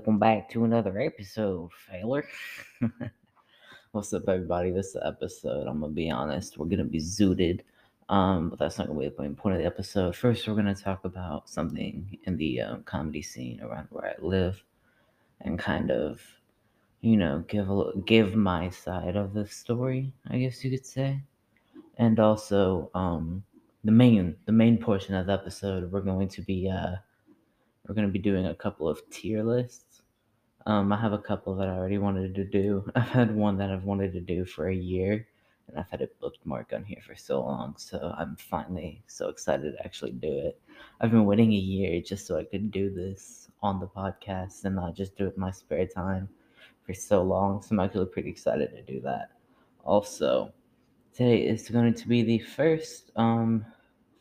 welcome back to another episode, Failer. What's up, everybody? This episode, I'm gonna be honest, we're gonna be zooted, um, but that's not gonna be the main point of the episode. First, we're gonna talk about something in the um, comedy scene around where I live, and kind of, you know, give a give my side of the story, I guess you could say, and also, um, the main the main portion of the episode, we're going to be uh we're going to be doing a couple of tier lists. Um, I have a couple that I already wanted to do. I've had one that I've wanted to do for a year, and I've had it bookmark on here for so long. So I'm finally so excited to actually do it. I've been waiting a year just so I could do this on the podcast and not just do it in my spare time for so long. So I'm actually pretty excited to do that. Also, today is going to be the first um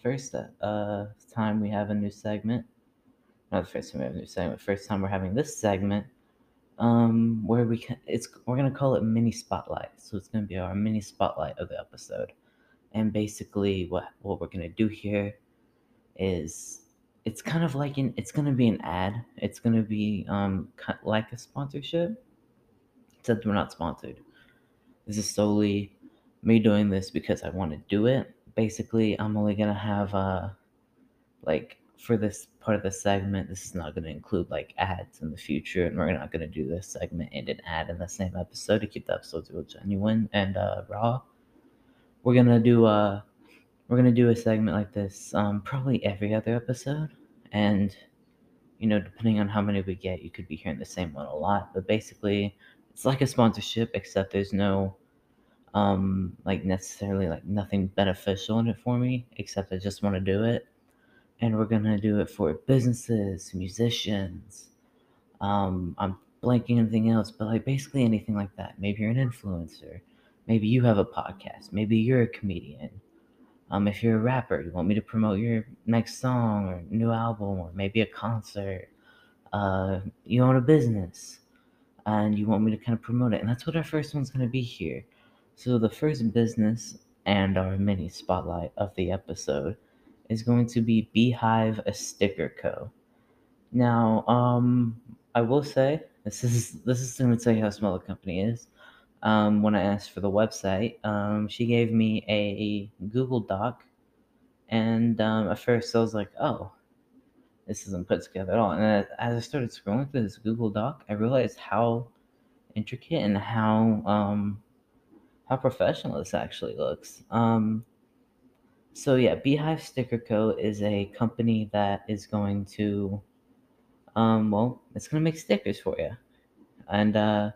first uh time we have a new segment not the first time we have a new segment. First time we're having this segment, um, where we can, it's we're gonna call it mini spotlight. So it's gonna be our mini spotlight of the episode, and basically what what we're gonna do here is it's kind of like an it's gonna be an ad. It's gonna be um like a sponsorship, except we're not sponsored. This is solely me doing this because I want to do it. Basically, I'm only gonna have uh like for this part of the segment, this is not going to include like ads in the future, and we're not going to do this segment and an ad in the same episode to keep the episodes real genuine and uh, raw. We're gonna do a we're gonna do a segment like this um, probably every other episode, and you know depending on how many we get, you could be hearing the same one a lot. But basically, it's like a sponsorship, except there's no um like necessarily like nothing beneficial in it for me except i just want to do it and we're gonna do it for businesses, musicians. Um, I'm blanking anything else, but like basically anything like that. Maybe you're an influencer. Maybe you have a podcast. Maybe you're a comedian. Um, if you're a rapper, you want me to promote your next song or new album or maybe a concert. Uh, you own a business and you want me to kind of promote it. And that's what our first one's going to be here. So, the first business and our mini spotlight of the episode is going to be Beehive a Sticker Co. Now, um, I will say this is this is going to tell you how small the company is. Um, when I asked for the website, um, she gave me a Google Doc, and um, at first I was like, "Oh, this isn't put together at all." And as I started scrolling through this Google Doc, I realized how intricate and how um, how professional this actually looks. Um, so yeah, Beehive Sticker Co. is a company that is going to, um, well, it's gonna make stickers for you, and uh,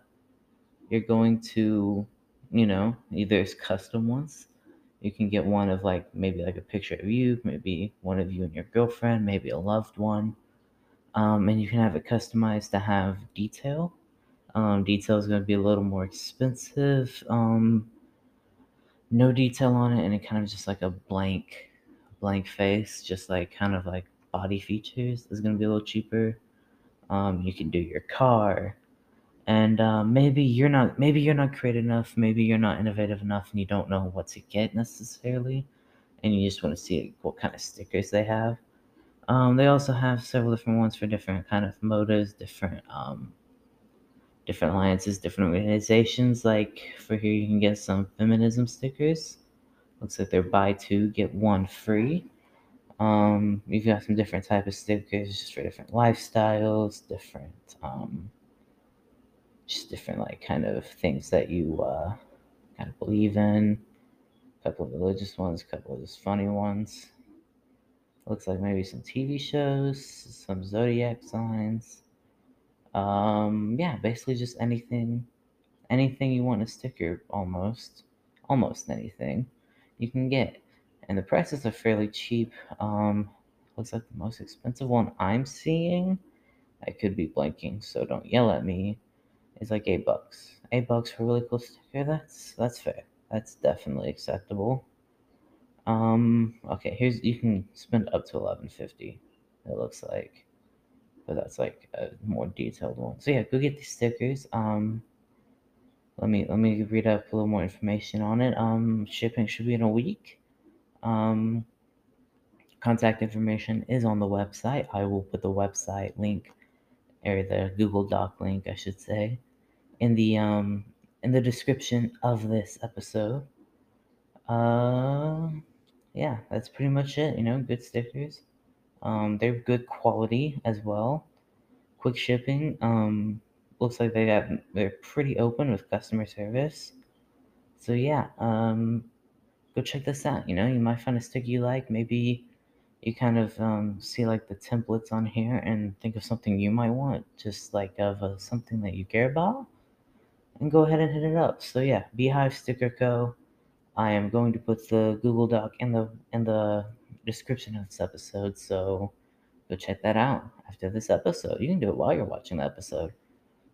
you're going to, you know, either it's custom ones. You can get one of like maybe like a picture of you, maybe one of you and your girlfriend, maybe a loved one, um, and you can have it customized to have detail. Um, detail is going to be a little more expensive. Um, no detail on it and it kind of just like a blank blank face just like kind of like body features is going to be a little cheaper. Um, you can do your car and um, maybe you're not maybe you're not creative enough maybe you're not innovative enough and you don't know what to get necessarily and you just want to see what kind of stickers they have. Um, they also have several different ones for different kind of motives different um, different alliances, different organizations. Like for here, you can get some feminism stickers. Looks like they're buy two get one free. Um, you've got some different type of stickers just for different lifestyles, different um, just different like kind of things that you uh, kind of believe in. A couple of religious ones, a couple of just funny ones. Looks like maybe some TV shows, some zodiac signs. Um, yeah, basically just anything, anything you want a sticker, almost, almost anything you can get, and the prices are fairly cheap. Um, looks like the most expensive one I'm seeing, I could be blanking, so don't yell at me. Is like eight bucks. Eight bucks for a really cool sticker. That's that's fair. That's definitely acceptable. Um, okay, here's you can spend up to eleven fifty. It looks like but that's like a more detailed one. So yeah, go get these stickers. Um, let me let me read up a little more information on it. Um, shipping should be in a week. Um, contact information is on the website. I will put the website link or the Google Doc link, I should say, in the um in the description of this episode. Uh, yeah, that's pretty much it. You know, good stickers. Um, they're good quality as well. Quick shipping. Um, looks like they got they're pretty open with customer service. So yeah, um, go check this out. You know, you might find a sticker you like. Maybe you kind of um, see like the templates on here and think of something you might want, just like of uh, something that you care about, and go ahead and hit it up. So yeah, Beehive Sticker Co. I am going to put the Google Doc in the in the description of this episode, so go check that out after this episode. You can do it while you're watching the episode.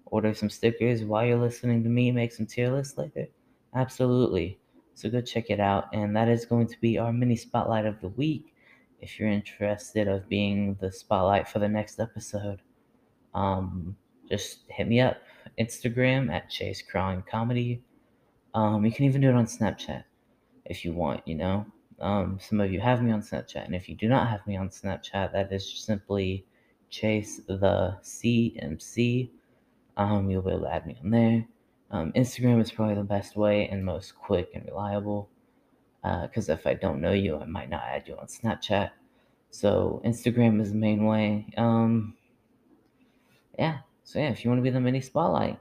Order some stickers while you're listening to me make some tier lists later. Absolutely. So go check it out, and that is going to be our mini spotlight of the week. If you're interested of being the spotlight for the next episode, um, just hit me up. Instagram at Chase Chron Comedy. Um, you can even do it on Snapchat if you want, you know. Um, some of you have me on Snapchat, and if you do not have me on Snapchat, that is simply Chase the CMC. Um, you'll be able to add me on there. Um, Instagram is probably the best way and most quick and reliable. Because uh, if I don't know you, I might not add you on Snapchat. So Instagram is the main way. Um, yeah. So yeah, if you want to be the mini spotlight,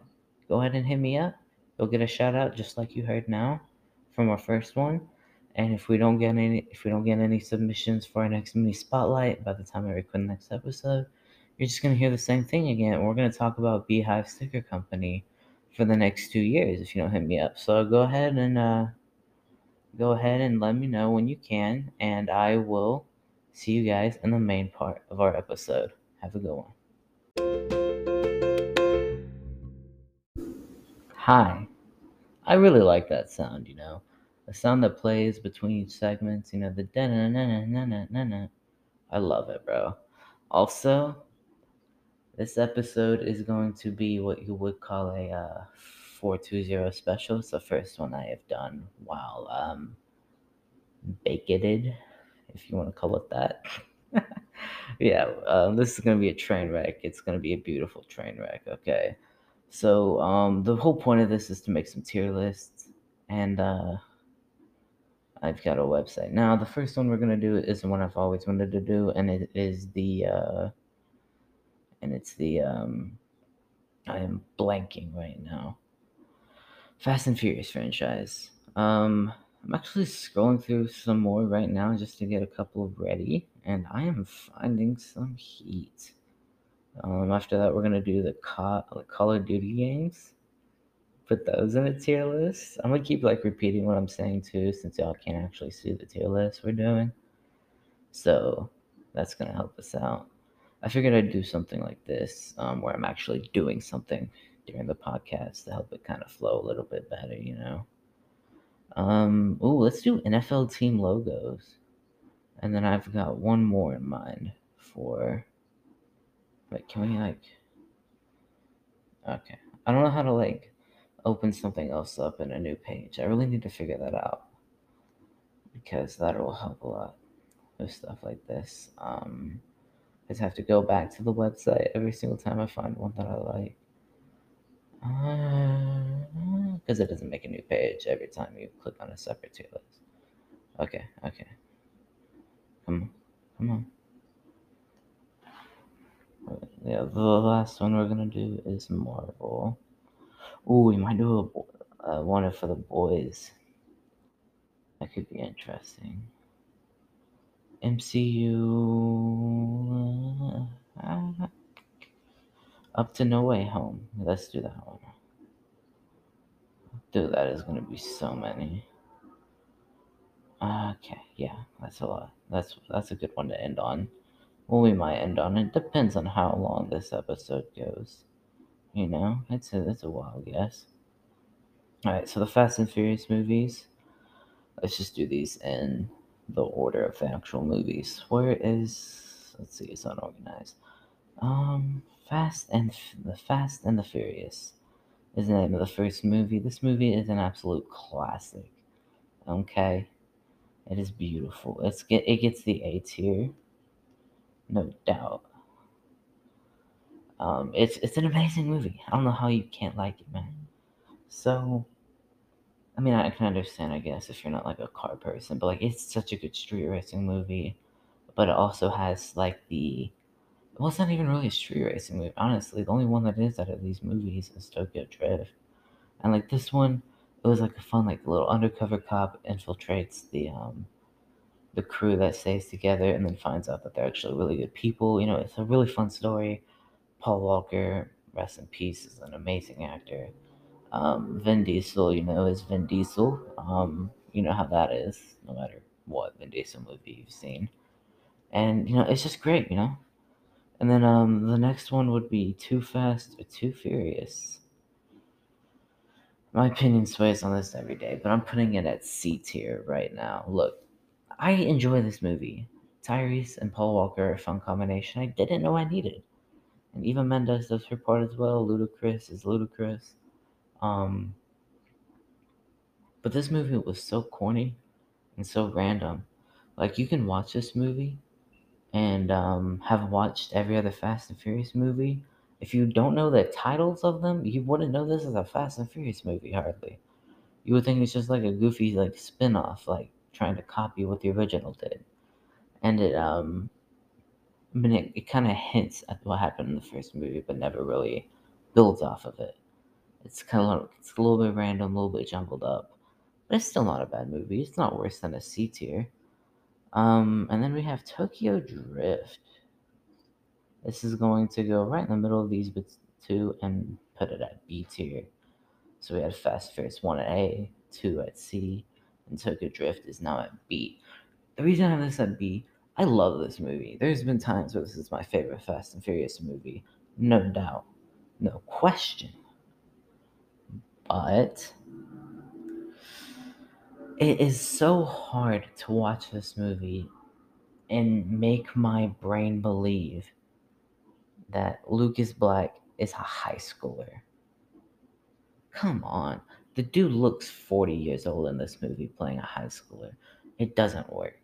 go ahead and hit me up. You'll get a shout out just like you heard now from our first one. And if we don't get any, if we don't get any submissions for our next mini spotlight by the time I record the next episode, you're just gonna hear the same thing again. We're gonna talk about Beehive Sticker Company for the next two years if you don't hit me up. So go ahead and uh, go ahead and let me know when you can, and I will see you guys in the main part of our episode. Have a good one. Hi. I really like that sound, you know. The sound that plays between each segments, you know, the da na na na na na na na. I love it, bro. Also, this episode is going to be what you would call a uh, 420 special. It's the first one I have done while um, baketed, if you want to call it that. yeah, um, this is going to be a train wreck. It's going to be a beautiful train wreck, okay? So, um, the whole point of this is to make some tier lists, and uh, I've got a website. Now, the first one we're going to do is the one I've always wanted to do, and it is the. Uh, and it's the um I am blanking right now. Fast and Furious franchise. Um I'm actually scrolling through some more right now just to get a couple ready, and I am finding some heat. Um, after that, we're gonna do the the Call of Duty games. Put those in a tier list. I'm gonna keep like repeating what I'm saying too, since y'all can't actually see the tier list we're doing. So that's gonna help us out. I figured I'd do something like this um, where I'm actually doing something during the podcast to help it kind of flow a little bit better, you know. Um, oh, let's do NFL team logos, and then I've got one more in mind for. Wait, can we like? Okay, I don't know how to like open something else up in a new page. I really need to figure that out because that will help a lot with stuff like this. Um, I just have to go back to the website every single time I find one that I like. Because uh, it doesn't make a new page every time you click on a separate tier list. Okay, okay. Come on, come on. Yeah, the last one we're gonna do is Marvel. Ooh, we might do a uh, one for the boys. That could be interesting. MCU. Uh, up to No Way Home. Let's do that one. Dude, that is gonna be so many. Okay, yeah, that's a lot. That's that's a good one to end on. Well, we might end on. It depends on how long this episode goes. You know, it's a it's a wild guess. All right, so the Fast and Furious movies. Let's just do these in the order of the actual movies. Where is let's see, it's unorganized. Um, Fast and the Fast and the Furious is the name of the first movie. This movie is an absolute classic. Okay, it is beautiful. It's get it gets the A tier, no doubt. Um, it's it's an amazing movie. I don't know how you can't like it, man. So, I mean, I can understand, I guess, if you're not like a car person, but like it's such a good street racing movie. But it also has like the well, it's not even really a street racing movie. Honestly, the only one that is out of these movies is Tokyo Drift, and like this one, it was like a fun like little undercover cop infiltrates the um the crew that stays together and then finds out that they're actually really good people. You know, it's a really fun story. Paul Walker, rest in peace, is an amazing actor. Um, Vin Diesel, you know, is Vin Diesel. Um, you know how that is, no matter what Vin Diesel movie you've seen. And, you know, it's just great, you know? And then um, the next one would be Too Fast or Too Furious. My opinion sways on this every day, but I'm putting it at C tier right now. Look, I enjoy this movie. Tyrese and Paul Walker are a fun combination I didn't know I needed. And Eva Mendes does her part as well. Ludacris is Ludacris. Um, but this movie was so corny and so random. Like you can watch this movie and um, have watched every other Fast and Furious movie. If you don't know the titles of them, you wouldn't know this is a Fast and Furious movie hardly. You would think it's just like a goofy like spin-off, like trying to copy what the original did. And it um I mean it, it kinda hints at what happened in the first movie, but never really builds off of it. It's kind of it's a little bit random, a little bit jumbled up, but it's still not a bad movie. It's not worse than a C tier. Um, and then we have Tokyo Drift. This is going to go right in the middle of these two and put it at B tier. So we had Fast Furious 1 at A, 2 at C, and Tokyo Drift is now at B. The reason I have this at B, I love this movie. There's been times where this is my favorite Fast and Furious movie, no doubt, no question. But it is so hard to watch this movie and make my brain believe that Lucas Black is a high schooler. Come on. The dude looks 40 years old in this movie playing a high schooler. It doesn't work.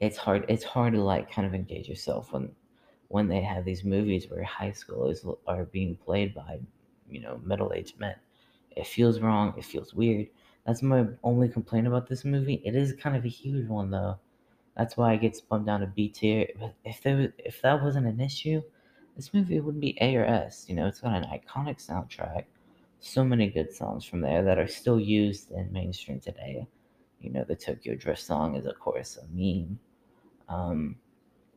It's hard it's hard to like kind of engage yourself when when they have these movies where high schoolers are being played by, you know, middle-aged men. It feels wrong, it feels weird. That's my only complaint about this movie. It is kind of a huge one though. That's why it gets bumped down to B tier. If there if that wasn't an issue, this movie wouldn't be A or S. You know, it's got an iconic soundtrack so many good songs from there that are still used in mainstream today. You know, the Tokyo Drift song is, of course, a meme. Um,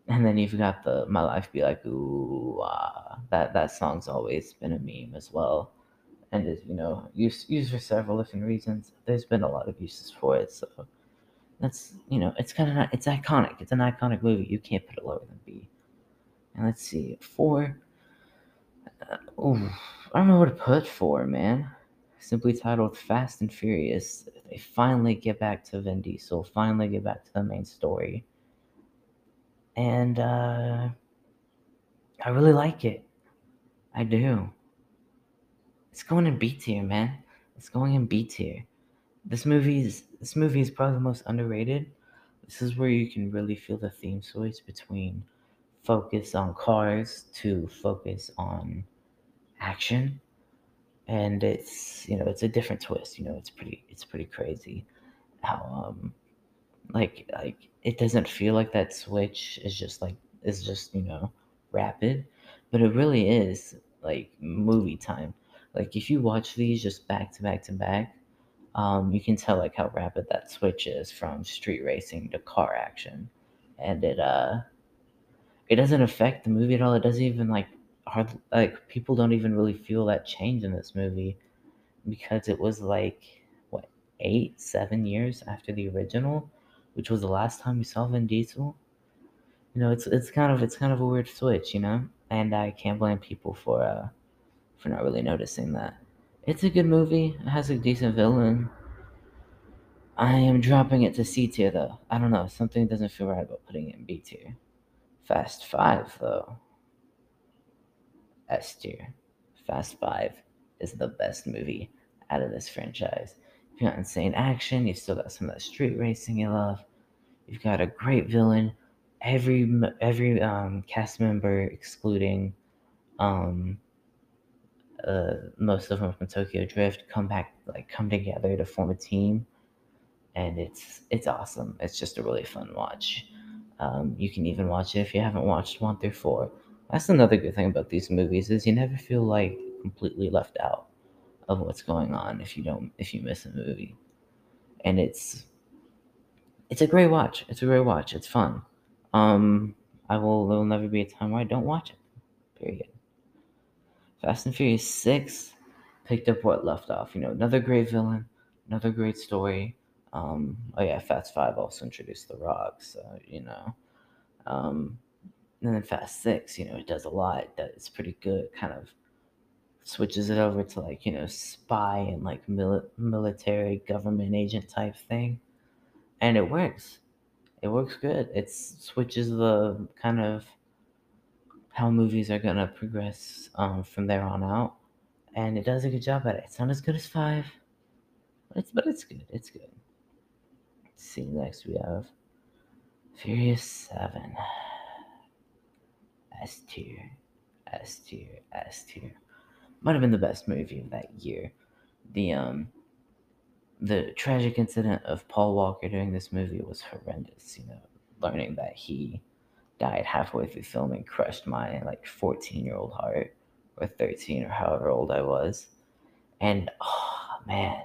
and then you've got the My Life Be Like Ooh ah. That, that song's always been a meme as well. And is, you know, used, used for several different reasons. There's been a lot of uses for it, so that's, you know, it's kind of, it's iconic. It's an iconic movie. You can't put it lower than B. And let's see, four. Uh, I don't know what to put for, man. Simply titled Fast and Furious. They finally get back to Vin Diesel, finally get back to the main story. And uh, I really like it. I do. It's going in B tier, man. It's going in B tier. This movie is this movie is probably the most underrated. This is where you can really feel the theme switch between focus on cars to focus on action and it's you know it's a different twist you know it's pretty it's pretty crazy how um like like it doesn't feel like that switch is just like is just you know rapid but it really is like movie time. Like if you watch these just back to back to back um you can tell like how rapid that switch is from street racing to car action. And it uh it doesn't affect the movie at all. It doesn't even like hard like people don't even really feel that change in this movie because it was like what eight seven years after the original which was the last time we saw vin diesel. You know it's it's kind of it's kind of a weird switch you know? And i can't blame people for uh for not really noticing that. It's a good movie. It has a decent villain. I am dropping it to c tier though. I don't know. Something doesn't feel right about putting it in b tier. Fast five though. S tier. Fast Five is the best movie out of this franchise. You've got insane action. You've still got some of that street racing you love. You've got a great villain. Every every um, cast member, excluding um, uh, most of them from Tokyo Drift come back, like come together to form a team, and it's it's awesome. It's just a really fun watch. Um, you can even watch it if you haven't watched one through four. That's another good thing about these movies is you never feel like completely left out of what's going on if you don't if you miss a movie, and it's it's a great watch. It's a great watch. It's fun. Um, I will. There will never be a time where I don't watch it. Period. Fast and Furious Six picked up what left off. You know, another great villain, another great story. Um, oh yeah, Fast Five also introduced The Rock, so you know. Um, and then Fast Six, you know, it does a lot. That It's pretty good. Kind of switches it over to like you know spy and like mil- military government agent type thing, and it works. It works good. It switches the kind of how movies are gonna progress um, from there on out, and it does a good job at it. It's not as good as five, but it's but it's good. It's good. Let's see, next we have Furious Seven. S tier, S tier, S tier. Might have been the best movie of that year. The um, the tragic incident of Paul Walker during this movie was horrendous. You know, learning that he died halfway through filming crushed my like 14 year old heart or 13 or however old I was. And oh man.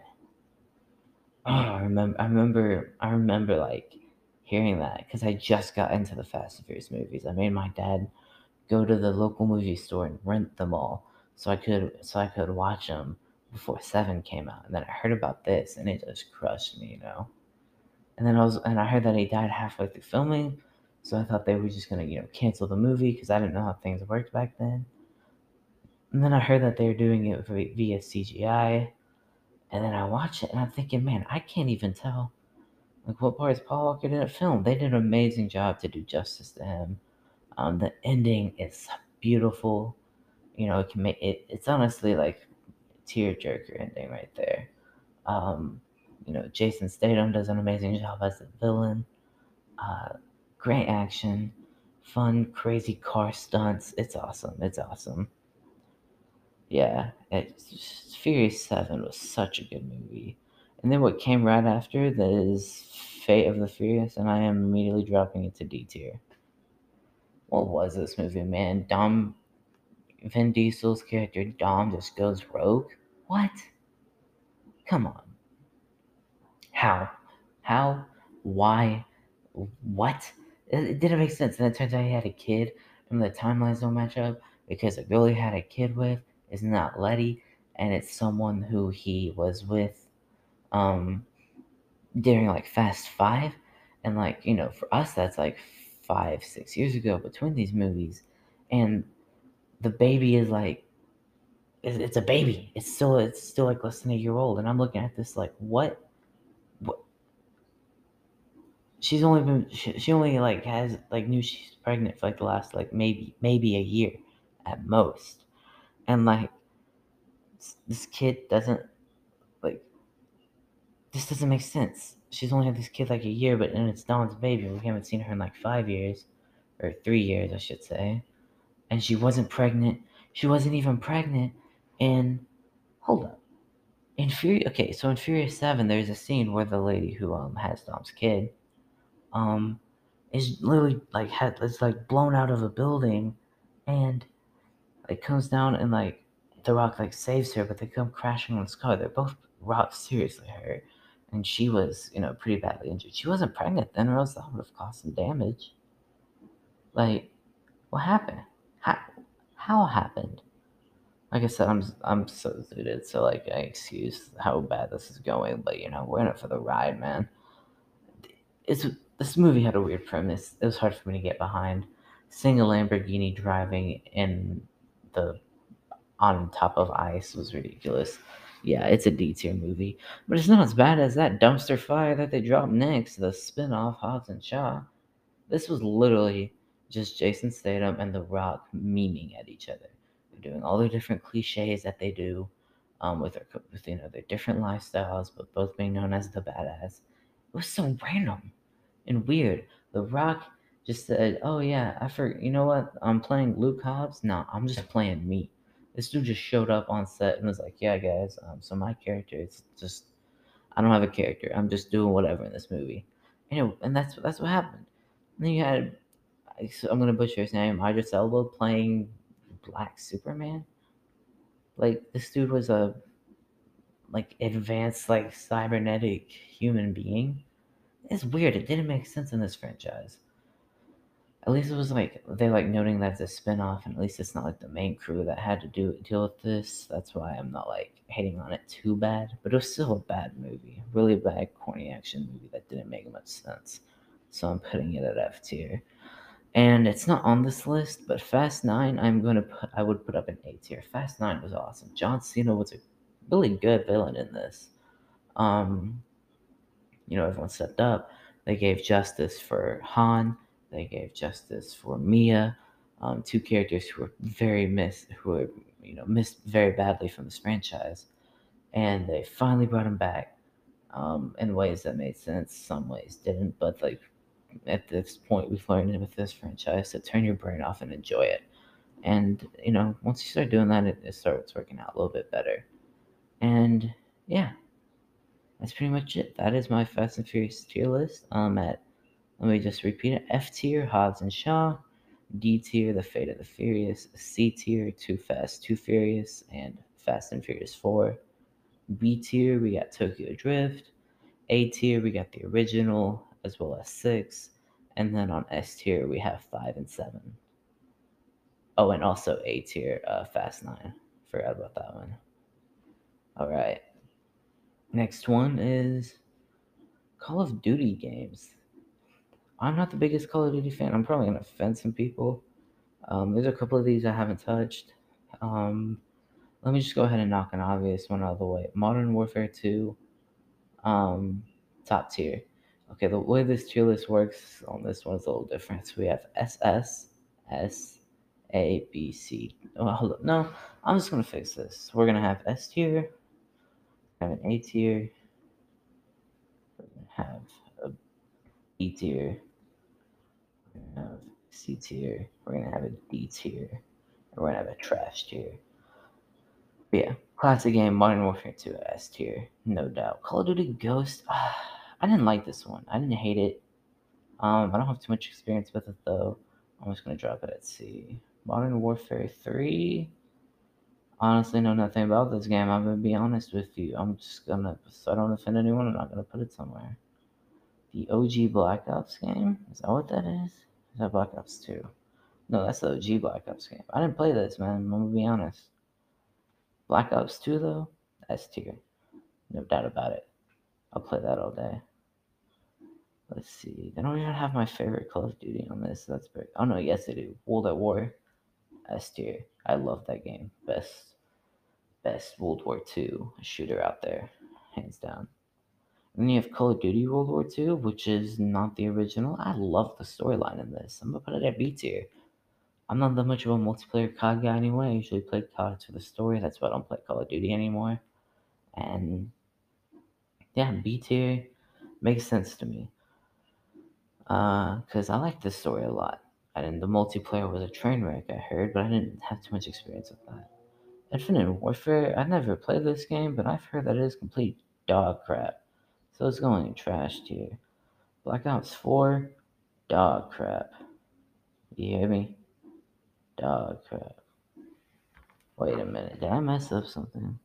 Oh, I remember I remember I remember like hearing that because I just got into the Fast and Furious movies. I made my dad go to the local movie store and rent them all so I could so I could watch them before seven came out. And then I heard about this and it just crushed me, you know. And then I was and I heard that he died halfway through filming, so I thought they were just gonna, you know, cancel the movie because I didn't know how things worked back then. And then I heard that they were doing it via CGI. And then I watched it and I'm thinking, man, I can't even tell like what parts Paul Walker didn't film. They did an amazing job to do justice to him. Um, the ending is beautiful. You know, it can make it. It's honestly like tear jerker ending right there. Um, you know, Jason Statham does an amazing job as the villain. Uh, great action, fun, crazy car stunts. It's awesome. It's awesome. Yeah, it's Furious Seven was such a good movie. And then what came right after that is Fate of the Furious, and I am immediately dropping it to D tier. What was this movie, man? Dom Vin Diesel's character Dom just goes rogue? What? Come on. How? How? Why? What? It, didn't make sense. And it turns out he had a kid. And the timelines don't match up because the girl he had a kid with is not Letty, and it's someone who he was with um during like Fast Five. And like, you know, for us that's like five, six years ago between these movies. And the baby is like it's a baby. It's still it's still like less than a year old. And I'm looking at this like what? What? She's only been she, she only like has like knew she's pregnant for like the last like maybe maybe a year at most. And like this kid doesn't like this doesn't make sense. She's only had this kid like a year but then it's Dom's baby. We haven't seen her in like five years or three years I should say and she wasn't pregnant she wasn't even pregnant and hold up in Fury okay so in Furious 7 there's a scene where the lady who um has Dom's kid um, is literally like had it's like blown out of a building, and it comes down and like the Rock like saves her, but they come crashing on this car. They're both Rock seriously hurt, and she was you know pretty badly injured. She wasn't pregnant then, or else that would have caused some damage. Like, what happened? How happened? Like I said, I'm I'm so zooted, so like I excuse how bad this is going, but you know we're in it for the ride, man. It's this movie had a weird premise. It was hard for me to get behind. Seeing a Lamborghini driving in the on top of ice was ridiculous. Yeah, it's a D tier movie, but it's not as bad as that dumpster fire that they dropped next, the spin off Hobbs and Shaw. This was literally just Jason Statham and The Rock memeing at each other. They're doing all the different cliches that they do um, with their with you know their different lifestyles, but both being known as the badass. It was so random and weird. The Rock just said, "Oh yeah, I for you know what? I'm playing Luke Hobbs. No, I'm just playing me." This dude just showed up on set and was like, "Yeah, guys, um, so my character is just I don't have a character. I'm just doing whatever in this movie." And, it, and that's that's what happened. And then you had I'm gonna butcher his name, Idris Elba playing Black Superman. Like this dude was a like advanced like cybernetic human being. It's weird. It didn't make sense in this franchise at least it was like they like noting that it's a spin-off and at least it's not like the main crew that had to do deal with this that's why i'm not like hating on it too bad but it was still a bad movie really bad corny action movie that didn't make much sense so i'm putting it at f tier and it's not on this list but fast 9 i'm to put i would put up an a tier. Fast 9 was awesome. John cena was a really good villain in this. Um you know everyone stepped up. They gave justice for han. They gave justice for Mia, um, two characters who were very missed, who were you know missed very badly from this franchise, and they finally brought him back um, in ways that made sense. Some ways didn't, but like at this point, we've learned with this franchise to turn your brain off and enjoy it. And you know, once you start doing that, it, it starts working out a little bit better. And yeah, that's pretty much it. That is my Fast and Furious tier list. Um, at let me just repeat it. F tier, Hobbs and Shaw. D tier, The Fate of the Furious. C tier, Too Fast, Too Furious, and Fast and Furious 4. B tier, we got Tokyo Drift. A tier, we got the original, as well as 6. And then on S tier, we have 5 and 7. Oh, and also A tier, uh, Fast 9. Forgot about that one. All right. Next one is Call of Duty games. I'm not the biggest Call of Duty fan. I'm probably gonna offend some people. Um, there's a couple of these I haven't touched. Um, let me just go ahead and knock an obvious one out of the way. Modern Warfare 2, um, top tier. Okay, the way this tier list works on this one is a little different. So we have SS, S, A, B, C. Oh, hold up. No, I'm just gonna fix this. We're gonna have S tier, have an A tier, we're have a B tier, have C tier, we're gonna have a D tier, and we're gonna have a trash tier. But yeah, classic game, Modern Warfare 2 S tier, no doubt. Call of Duty Ghost, uh, I didn't like this one. I didn't hate it. Um, I don't have too much experience with it though. I'm just gonna drop it at C. Modern Warfare 3. Honestly, know nothing about this game. I'm gonna be honest with you. I'm just gonna, so I don't offend anyone. I'm not gonna put it somewhere. The OG Black Ops game. Is that what that is? Is that Black Ops 2? No, that's the OG Black Ops game. I didn't play this, man. I'm gonna be honest. Black Ops 2, though, S tier. No doubt about it. I'll play that all day. Let's see. They don't even have my favorite Call of Duty on this. That's very. Oh no, yes they do. World at War. S tier. I love that game. Best, best World War II shooter out there, hands down. And you have Call of Duty World War II, which is not the original. I love the storyline in this. I'm gonna put it at B tier. I'm not that much of a multiplayer COD guy anyway. I usually play COD for the story. That's why I don't play Call of Duty anymore. And yeah, B tier makes sense to me. Because uh, I like this story a lot. And the multiplayer was a train wreck, I heard, but I didn't have too much experience with that. Infinite Warfare, I never played this game, but I've heard that it is complete dog crap. So it's going trash tier. Black Ops 4, dog crap. You hear me? Dog crap. Wait a minute, did I mess up something?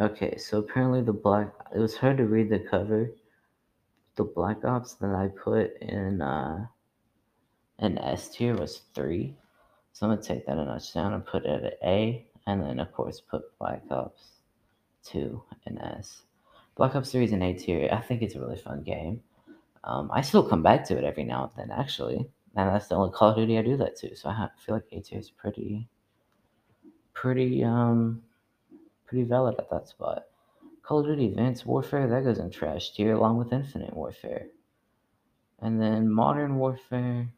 Okay, so apparently the black it was hard to read the cover. The Black Ops that I put in uh in S tier was three. So I'm gonna take that a notch down and put it at A, and then of course put Black Ops 2 in S. Black Ops 3 is an A tier. I think it's a really fun game. Um, I still come back to it every now and then, actually, and that's the only Call of Duty I do that to. So I feel like A tier is pretty, pretty, um, pretty valid at that spot. Call of Duty Advanced Warfare that goes in trash tier along with Infinite Warfare, and then Modern Warfare,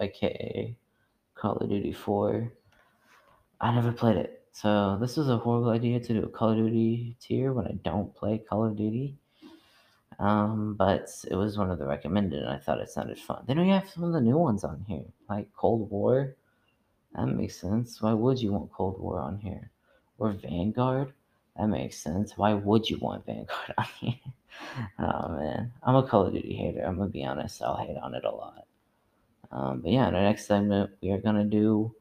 aka Call of Duty 4. I never played it. So this was a horrible idea to do a Call of Duty tier when I don't play Call of Duty. Um, but it was one of the recommended, and I thought it sounded fun. Then we have some of the new ones on here, like Cold War. That makes sense. Why would you want Cold War on here? Or Vanguard? That makes sense. Why would you want Vanguard on here? oh man, I'm a Call of Duty hater. I'm gonna be honest. I'll hate on it a lot. Um, but yeah, in our next segment, we are gonna do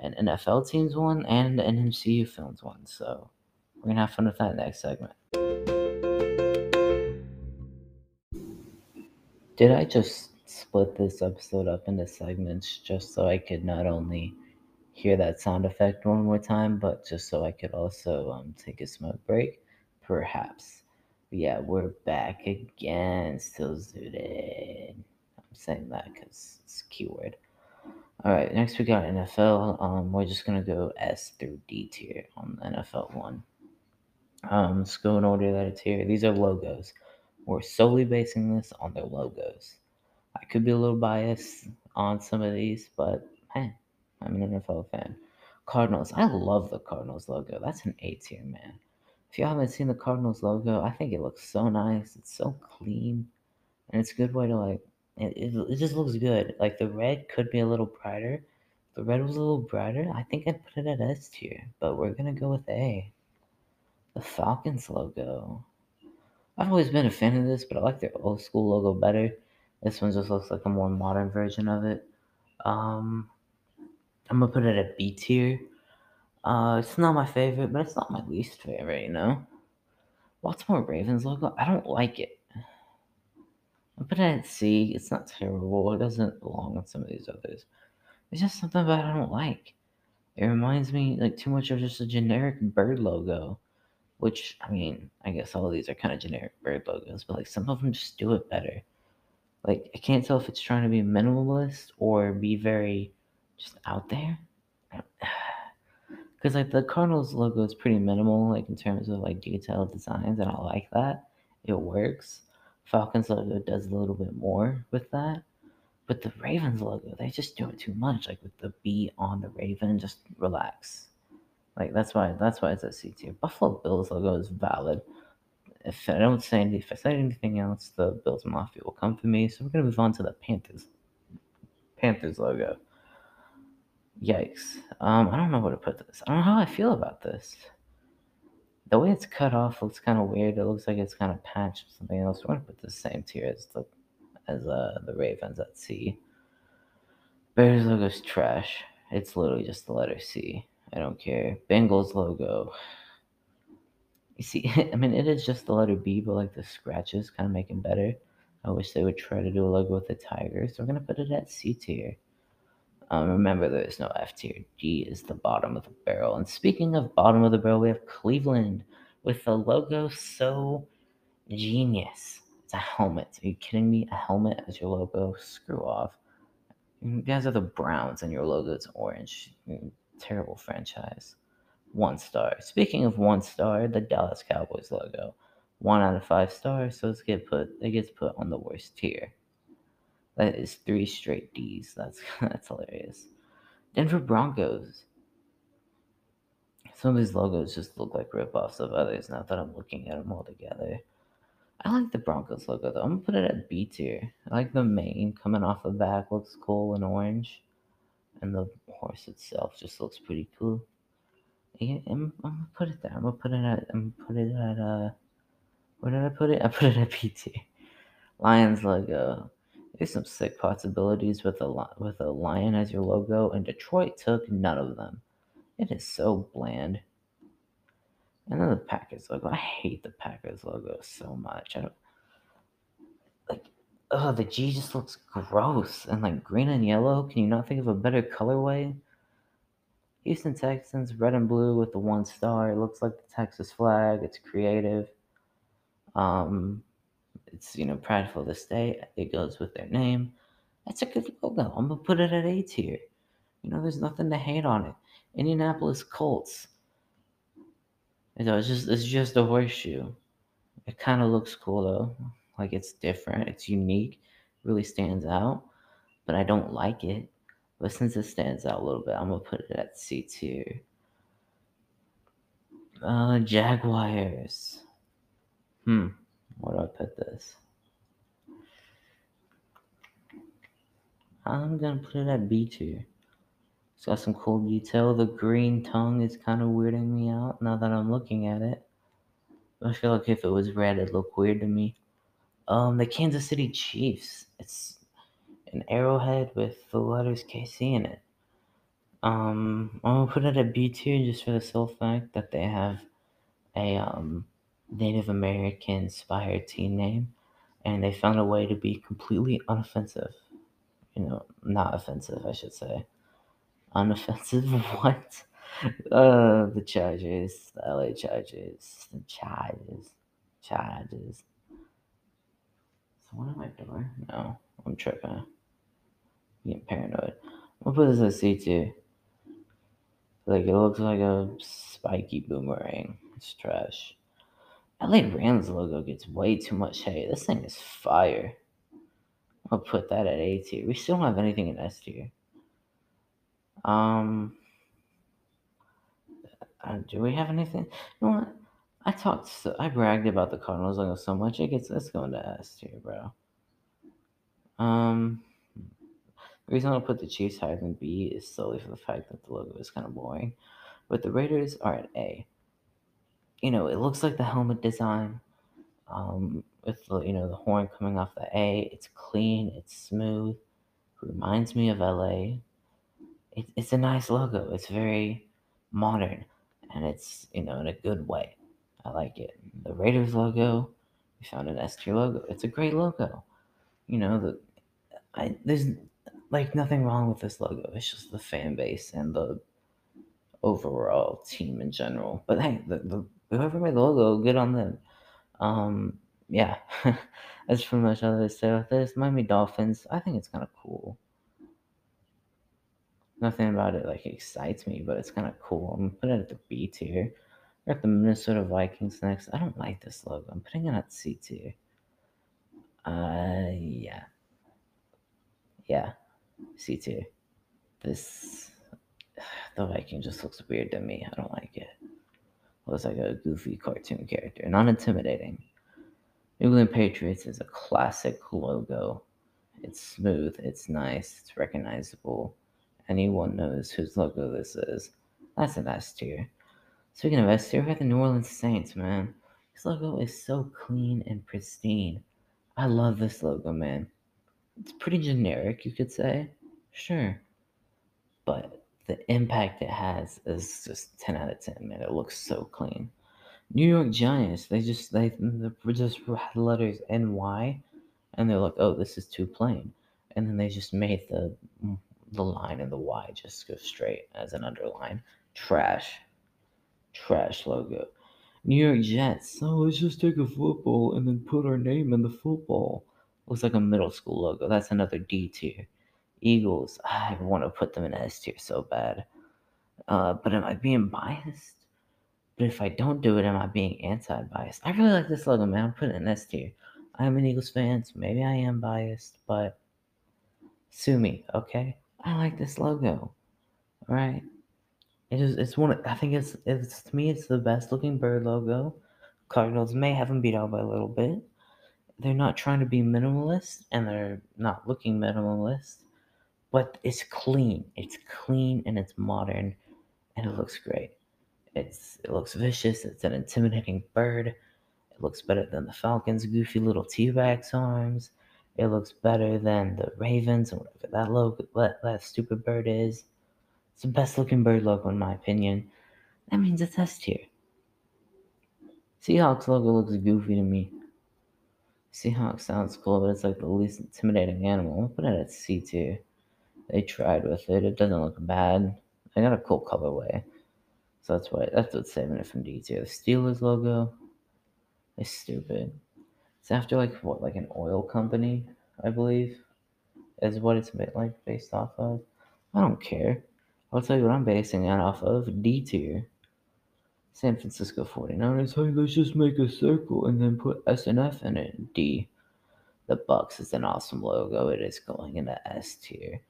an NFL teams one and an MCU films one. So we're gonna have fun with that next segment. Did I just split this episode up into segments just so I could not only hear that sound effect one more time, but just so I could also um, take a smoke break? Perhaps. But yeah, we're back again, still zooted. I'm saying that because it's keyword. All right, next we got NFL. Um, we're just gonna go S through D tier on the NFL one. Um, let's go in order that it's here. These are logos. We're solely basing this on their logos. I could be a little biased on some of these, but man, I'm an NFL fan. Cardinals. I love the Cardinals logo. That's an A tier, man. If you haven't seen the Cardinals logo, I think it looks so nice. It's so clean, and it's a good way to like. It, it, it just looks good. Like the red could be a little brighter. If the red was a little brighter, I think I'd put it at S tier. But we're gonna go with A. The Falcons logo. I've always been a fan of this, but I like their old school logo better. This one just looks like a more modern version of it. Um, I'm gonna put it at B tier. Uh, it's not my favorite, but it's not my least favorite. You know, Baltimore Ravens logo. I don't like it. I put it at C. It's not terrible. It doesn't belong with some of these others. It's just something it I don't like. It reminds me like too much of just a generic bird logo. Which I mean, I guess all of these are kind of generic bird logos, but like some of them just do it better. Like I can't tell if it's trying to be minimalist or be very just out there. Because like the Cardinals logo is pretty minimal, like in terms of like detailed designs, and I like that. It works. Falcons logo does a little bit more with that. But the Ravens logo, they just do it too much. Like with the B on the Raven, just relax. Like that's why that's why it's at C tier. Buffalo Bills logo is valid. If I don't say anything, if I say anything else, the Bills Mafia will come for me. So we're gonna move on to the Panthers. Panthers logo. Yikes. Um, I don't know where to put this. I don't know how I feel about this. The way it's cut off looks kind of weird. It looks like it's kind of patched or something else. We're gonna put the same tier as the as uh, the Ravens at C. Bears logo's trash. It's literally just the letter C. I don't care. Bengals logo. You see, I mean, it is just the letter B, but like the scratches kind of make it better. I wish they would try to do a logo with the tiger, so we're gonna put it at C tier. Um, remember, there is no F tier. G is the bottom of the barrel. And speaking of bottom of the barrel, we have Cleveland with the logo so genius. It's a helmet. Are you kidding me? A helmet as your logo? Screw off. You guys are the Browns and your logo is orange. Terrible franchise. One star. Speaking of one star, the Dallas Cowboys logo. One out of five stars, so it's get put it gets put on the worst tier. That is three straight D's. That's that's hilarious. Denver Broncos. Some of these logos just look like ripoffs of others now that I'm looking at them all together. I like the Broncos logo though. I'm gonna put it at B tier. I like the mane coming off the back, looks cool and orange. And the horse itself just looks pretty cool. Yeah, I'm, I'm gonna put it there. I'm gonna put it at I'm gonna put it at uh where did I put it? I put it at B tier. Lions logo. There's some sick possibilities with a with a lion as your logo, and Detroit took none of them. It is so bland. And then the Packers logo. I hate the Packers logo so much. I don't like. Oh, the G just looks gross and like green and yellow. Can you not think of a better colorway? Houston Texans, red and blue with the one star. It looks like the Texas flag. It's creative. Um, it's you know prideful to state. It goes with their name. That's a good logo. I'm gonna put it at A tier. You know, there's nothing to hate on it. Indianapolis Colts. You know, it's just it's just a horseshoe. It kind of looks cool though. Like it's different. It's unique. Really stands out. But I don't like it. But since it stands out a little bit, I'm gonna put it at C tier. Uh, Jaguars. Hmm. Where do I put this? I'm gonna put it at B2. It's got some cool detail. The green tongue is kind of weirding me out now that I'm looking at it. I feel like if it was red, it'd look weird to me. Um, the Kansas City Chiefs. It's an arrowhead with the letters KC in it. Um, I'm gonna put it at B2 just for the sole fact that they have a um, Native American inspired team name, and they found a way to be completely unoffensive. You know, not offensive, I should say. Unoffensive? What? Uh, the Chargers, the LA Chargers, the Chargers, Chargers. Someone at my door? No, I'm tripping. I'm getting paranoid. I'll put this at C2. Like, it looks like a spiky boomerang. It's trash. LA Rams logo gets way too much hate. This thing is fire. I'll put that at A tier. We still don't have anything in S tier. Um, uh, do we have anything? You know what? I talked, so, I bragged about the Cardinals logo so much. It gets let's go into S tier, bro. Um, the reason I'll put the Chiefs higher than B is solely for the fact that the logo is kind of boring, but the Raiders are at A. You know, it looks like the helmet design, um, with the you know the horn coming off the A. It's clean, it's smooth. Reminds me of LA. It, it's a nice logo. It's very modern, and it's you know in a good way. I like it. The Raiders logo, we found an S tier logo. It's a great logo. You know the, I there's like nothing wrong with this logo. It's just the fan base and the overall team in general. But hey, the, the whoever made the logo, good on them. Um, yeah, that's pretty much all there is say about this. Miami Dolphins, I think it's kind of cool. Nothing about it like excites me, but it's kind of cool. I'm gonna put it at the B tier. We're the Minnesota Vikings next. I don't like this logo. I'm putting it at C tier. Uh, yeah, yeah, C tier. This the Viking just looks weird to me. I don't like it. Looks like a goofy cartoon character, not intimidating. New England Patriots is a classic logo. It's smooth, it's nice, it's recognizable. Anyone knows whose logo this is. That's an S tier. Speaking of S tier, we have the New Orleans Saints, man. This logo is so clean and pristine. I love this logo, man. It's pretty generic, you could say. Sure. But the impact it has is just 10 out of 10, man. It looks so clean. New York Giants, they just they, just had letters NY and they're like, "Oh, this is too plain." And then they just made the the line and the Y just go straight as an underline. Trash. Trash logo. New York Jets. So let's just take a football and then put our name in the football. Looks like a middle school logo. That's another D tier. Eagles. I want to put them in S tier so bad. Uh, but am I being biased? But if I don't do it, am I being anti biased? I really like this logo, man. I'm putting it in S tier. I'm an Eagles fan, so maybe I am biased, but sue me, okay? I like this logo. Right. It is. It's one. Of, I think it's. It's to me. It's the best looking bird logo. Cardinals may have them beat out by a little bit. They're not trying to be minimalist, and they're not looking minimalist. But it's clean. It's clean and it's modern, and it looks great. It's. It looks vicious. It's an intimidating bird. It looks better than the Falcons' goofy little T-Rex arms. It looks better than the Ravens and whatever that logo, that, that stupid bird is. It's the best looking bird logo in my opinion. That means it's S tier. Seahawks logo looks goofy to me. Seahawks sounds cool, but it's like the least intimidating animal. I'll put it at C tier. They tried with it. It doesn't look bad. They got a cool colorway. So that's why that's what's saving it from D tier. The Steelers logo is stupid. It's after like what, like an oil company, I believe, is what it's like based off of. I don't care. I'll tell you what I'm basing it off of. D tier. San Francisco 49ers. Hey, let's just make a circle and then put S and in it. D. The Bucks is an awesome logo. It is going into S tier.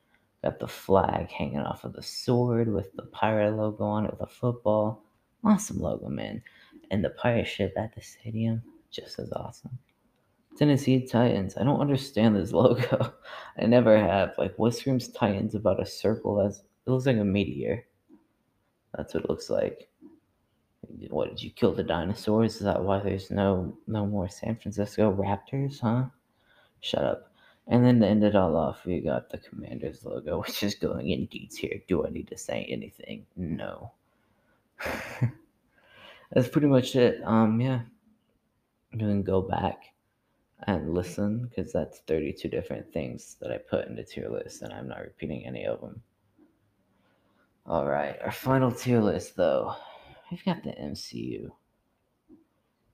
Got the flag hanging off of the sword with the pirate logo on it with a football. Awesome logo, man. And the pirate ship at the stadium, just as awesome. Tennessee Titans. I don't understand this logo. I never have. Like, what screams Titans about a circle that's it looks like a meteor. That's what it looks like. What did you kill the dinosaurs? Is that why there's no no more San Francisco Raptors, huh? Shut up. And then to end it all off, we got the Commanders logo, which is going in D here. Do I need to say anything? No. That's pretty much it. Um, yeah. You can go back and listen because that's 32 different things that I put into tier list, and I'm not repeating any of them. All right, our final tier list, though, we've got the MCU.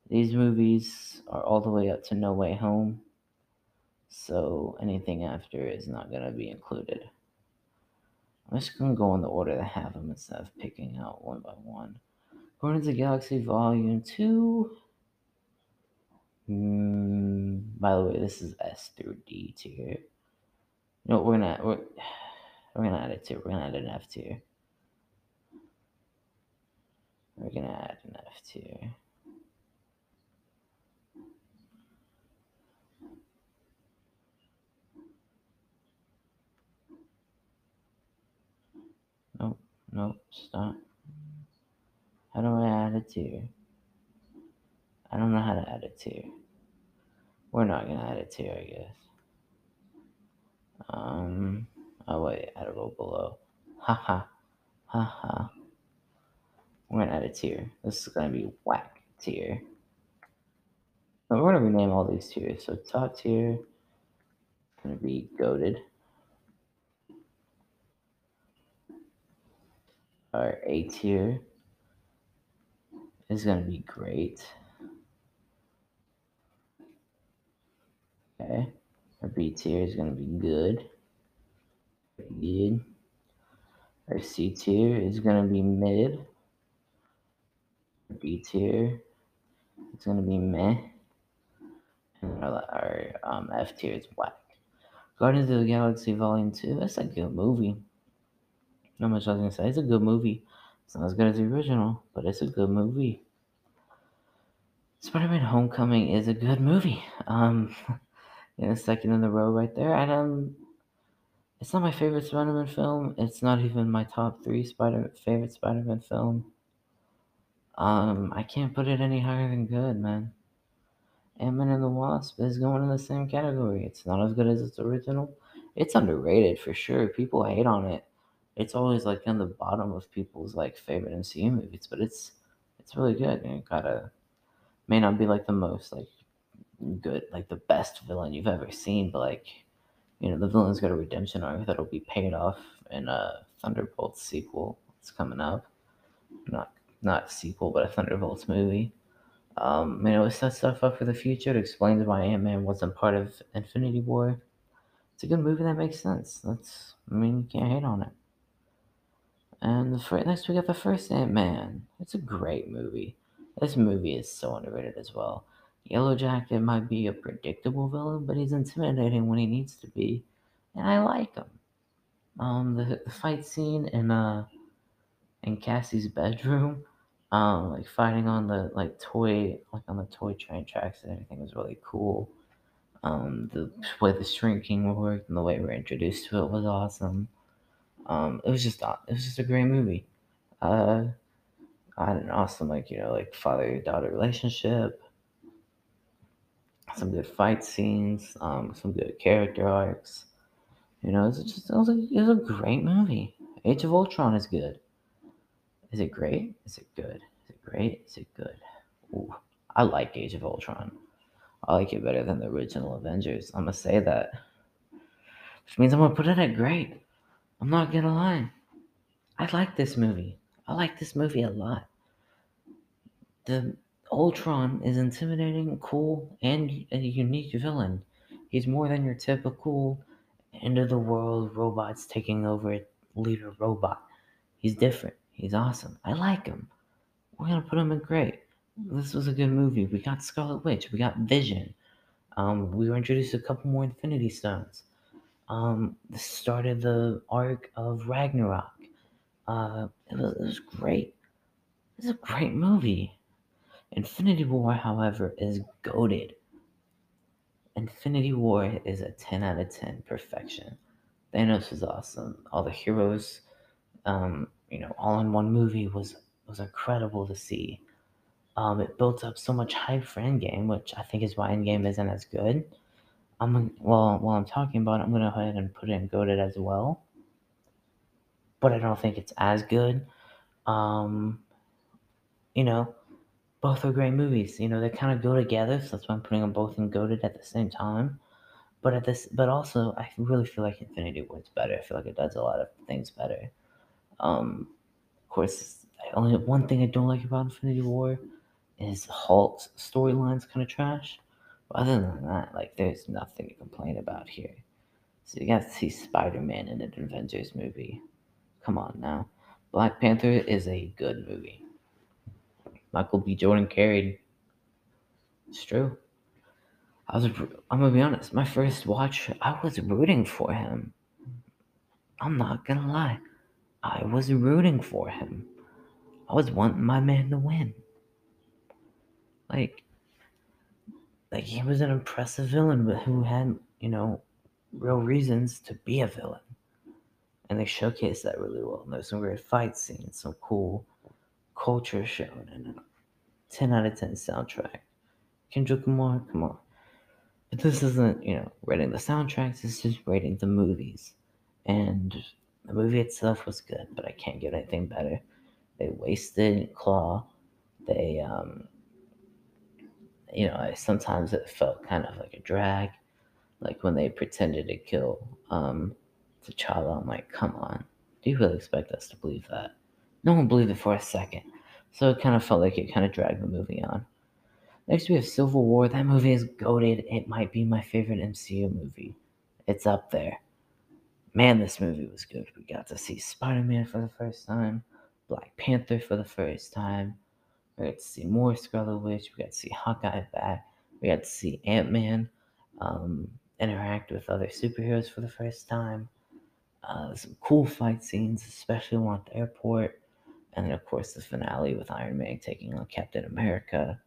These movies are all the way up to No Way Home, so anything after is not going to be included. I'm just going to go in the order they have them instead of picking out one by one. Guardians of Galaxy Volume 2. Mm, by the way, this is S through D tier. No, we're gonna we're, we're gonna add it to. We're gonna add an F tier. We're gonna add an F tier. Nope, stop. How do I add a tier? I don't know how to add a tier. We're not gonna add a tier, I guess. Um, oh wait, add a row below. Haha, haha. We're gonna add a tier. This is gonna be whack tier. we're gonna rename all these tiers. So top tier gonna be goaded. Our A tier is gonna be great. Okay. Our B tier is gonna be good. Good. Our C tier is gonna be mid. B tier is gonna be meh. And our, our um, F tier is whack. Guardians of the Galaxy Volume 2, that's a good movie. Not much I was gonna say. It's a good movie. It's not as good as the original, but it's a good movie. Spider-Man: Homecoming is a good movie. Um, in a second in the row right there, and um, it's not my favorite Spider-Man film. It's not even my top three Spider favorite Spider-Man film. Um, I can't put it any higher than good, man. Ant-Man and the Wasp is going in the same category. It's not as good as its original. It's underrated for sure. People hate on it. It's always like on the bottom of people's like favorite MCU movies, but it's it's really good. And it gotta may not be like the most like good, like the best villain you've ever seen, but like you know the villain's got a redemption arc that'll be paid off in a Thunderbolts sequel. that's coming up. Not not a sequel, but a Thunderbolts movie. Um, you know, it sets stuff up for the future. It explains why Ant Man wasn't part of Infinity War. It's a good movie that makes sense. That's, I mean, you can't hate on it. And first, next we got the first Ant Man. It's a great movie. This movie is so underrated as well. Yellow Jacket might be a predictable villain, but he's intimidating when he needs to be, and I like him. Um, the, the fight scene in uh in Cassie's bedroom um, like fighting on the like toy, like on the toy train tracks and everything was really cool. Um, the way the shrinking worked and the way we were introduced to it was awesome. Um, it was just it was just a great movie. Uh, I had an awesome like you know like father daughter relationship. Some good fight scenes, um, some good character arcs. You know, it's just it was, a, it was a great movie. Age of Ultron is good. Is it great? Is it good? Is it great? Is it good? Ooh, I like Age of Ultron. I like it better than the original Avengers. I'm gonna say that. Which means I'm gonna put it at great. I'm not gonna lie. I like this movie. I like this movie a lot. The Ultron is intimidating, cool, and a unique villain. He's more than your typical end of the world robots taking over leader robot. He's different. He's awesome. I like him. We're gonna put him in great. This was a good movie. We got Scarlet Witch. We got Vision. Um, we were introduced to a couple more Infinity Stones. Um, started the arc of Ragnarok. Uh, it was, it was great. It's a great movie. Infinity War, however, is goaded. Infinity War is a 10 out of 10 perfection. Thanos was awesome. All the heroes, um, you know, all in one movie was was incredible to see. Um, it built up so much hype for Endgame, which I think is why Endgame isn't as good. I'm well while I'm talking about it, I'm gonna go ahead and put it in goaded as well. But I don't think it's as good. Um, you know, both are great movies. You know, they kind of go together, so that's why I'm putting them both in goaded at the same time. But at this, but also, I really feel like Infinity War is better. I feel like it does a lot of things better. Um, of course, only one thing I don't like about Infinity War is Hulk's storyline's kind of trash. But other than that, like, there's nothing to complain about here. So you got to see Spider Man in an Avengers movie. Come on now. Black Panther is a good movie. Michael B. Jordan carried. It's true. I was, I'm gonna be honest. My first watch, I was rooting for him. I'm not gonna lie. I was rooting for him. I was wanting my man to win. Like, like he was an impressive villain, but who had, you know, real reasons to be a villain. And they showcased that really well. And there's some great fight scenes, some cool culture shown, and a 10 out of 10 soundtrack. Kendrick Lamar, come on. But this isn't, you know, rating the soundtracks, this is rating the movies. And the movie itself was good, but I can't get anything better. They wasted Klaue. They, um, you know, sometimes it felt kind of like a drag. Like when they pretended to kill um, T'Challa, I'm like, come on. Do you really expect us to believe that? No one believed it for a second. So it kind of felt like it kind of dragged the movie on. Next, we have Civil War. That movie is goaded. It might be my favorite MCU movie. It's up there. Man, this movie was good. We got to see Spider Man for the first time, Black Panther for the first time. We got to see more Scarlet Witch. We got to see Hawkeye back. We got to see Ant Man um, interact with other superheroes for the first time. Uh, some cool fight scenes, especially one at the airport. And then, of course, the finale with Iron Man taking on Captain America.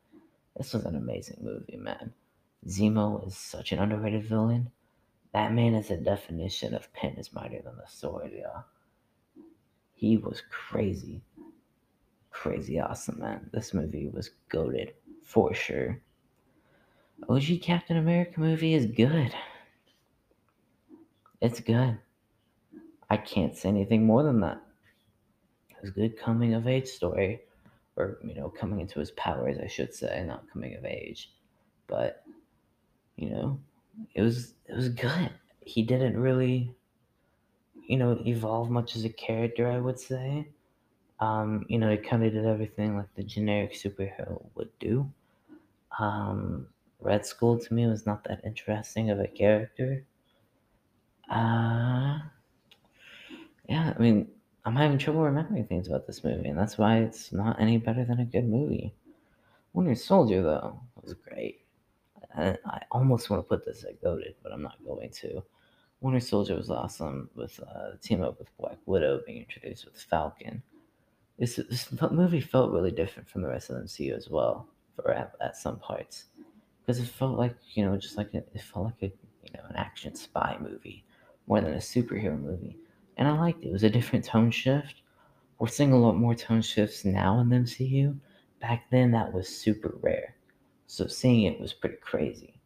This was an amazing movie, man. Zemo is such an underrated villain. Batman is a definition of pen is mightier than the sword, y'all. He was crazy. Crazy awesome, man. This movie was goaded for sure. OG Captain America movie is good. It's good. I can't say anything more than that. It was a good coming of age story. Or, you know, coming into his powers, I should say, not coming of age. But, you know, it was it was good. He didn't really, you know, evolve much as a character, I would say. Um, you know, he kind of did everything like the generic superhero would do. Um, Red Skull to me was not that interesting of a character. Uh, yeah, I mean, I'm having trouble remembering things about this movie, and that's why it's not any better than a good movie. Winter Soldier, though, was great. I, I almost want to put this at goaded, but I'm not going to. Winter Soldier was awesome with uh, team up with Black Widow being introduced with Falcon. This, this movie felt really different from the rest of the MCU as well, for at, at some parts, because it felt like you know just like a, it felt like a you know an action spy movie more than a superhero movie, and I liked it. It was a different tone shift. We're seeing a lot more tone shifts now in the MCU. Back then, that was super rare, so seeing it was pretty crazy,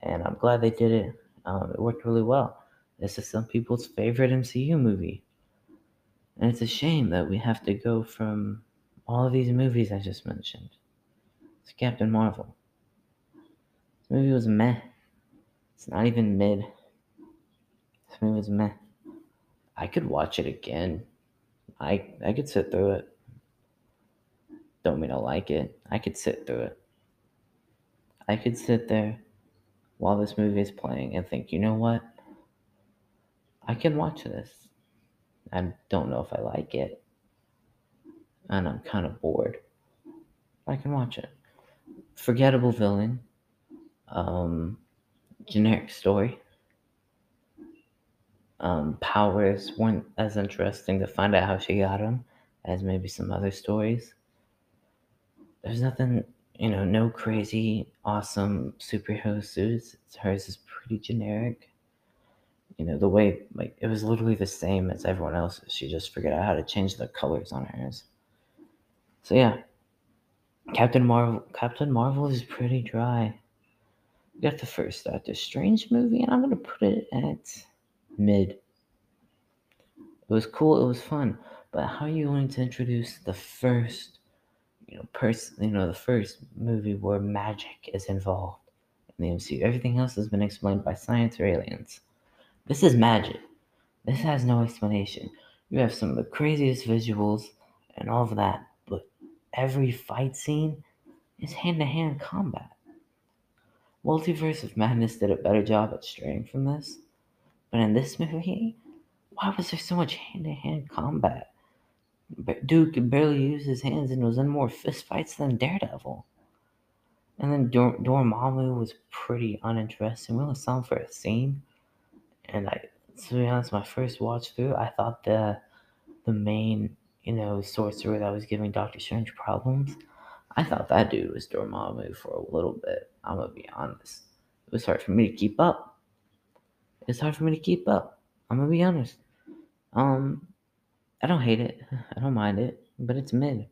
and I'm glad they did it. Um, it worked really well. This is some people's favorite MCU movie. And it's a shame that we have to go from all of these movies I just mentioned to Captain Marvel. This movie was meh. It's not even mid. This movie was meh. I could watch it again. I I could sit through it. Don't mean I like it. I could sit through it. I could sit there while this movie is playing and think, you know what? I can watch this. I don't know if I like it. And I'm kind of bored. I can watch it. Forgettable villain. Um, generic story. Um, powers weren't as interesting to find out how she got them as maybe some other stories. There's nothing, you know, no crazy, awesome superhero suits. Hers is pretty generic. You know, the way, like, it was literally the same as everyone else's. She just figured out how to change the colors on hers. So, yeah. Captain Marvel, Captain Marvel is pretty dry. We got the first Doctor Strange movie, and I'm gonna put it at mid. It was cool. It was fun. But how are you going to introduce the first, you know, person, you know, the first movie where magic is involved in the MCU? Everything else has been explained by science or aliens. This is magic. This has no explanation. You have some of the craziest visuals and all of that, but every fight scene is hand to hand combat. Multiverse of Madness did a better job at straying from this, but in this movie, why was there so much hand to hand combat? Duke could barely use his hands and was in more fistfights than Daredevil. And then Dor- Dormammu was pretty uninteresting. We only saw him for a scene, and I, to be honest, my first watch through, I thought the the main, you know, sorcerer that was giving Doctor Strange problems, I thought that dude was Dormammu for a little bit. I'm gonna be honest. It was hard for me to keep up. It's hard for me to keep up. I'm gonna be honest. Um, I don't hate it. I don't mind it, but it's mid.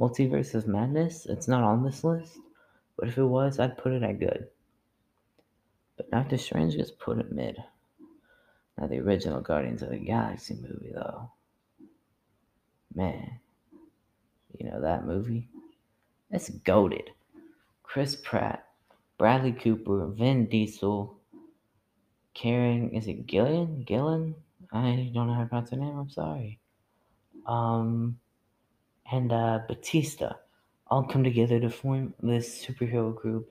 Multiverse of Madness, it's not on this list, but if it was, I'd put it at good. But Doctor Strange gets put at mid. The original Guardians of the Galaxy movie, though, man, you know that movie? It's goaded. Chris Pratt, Bradley Cooper, Vin Diesel, Karen, is it Gillian? Gillian? I don't know how to pronounce her name. I'm sorry. Um, and uh, Bautista all come together to form this superhero group.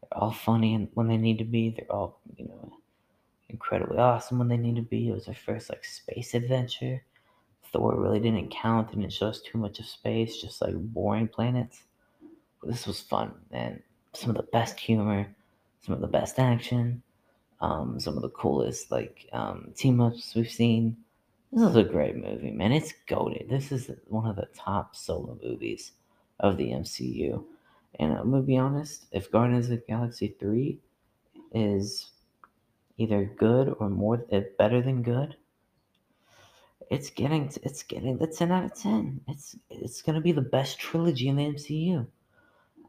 They're all funny and when they need to be. They're all you know incredibly awesome when they need to be. It was their first like space adventure. Thor really didn't count. Didn't show us too much of space, just like boring planets. But this was fun and some of the best humor, some of the best action um, some of the coolest like um, team ups we've seen. This is a great movie, man. It's goaded. This is one of the top solo movies of the MCU. And I'm gonna be honest, if Guardians of the Galaxy 3 is either good or more eh, better than good, it's getting it's getting the 10 out of 10. It's it's gonna be the best trilogy in the MCU.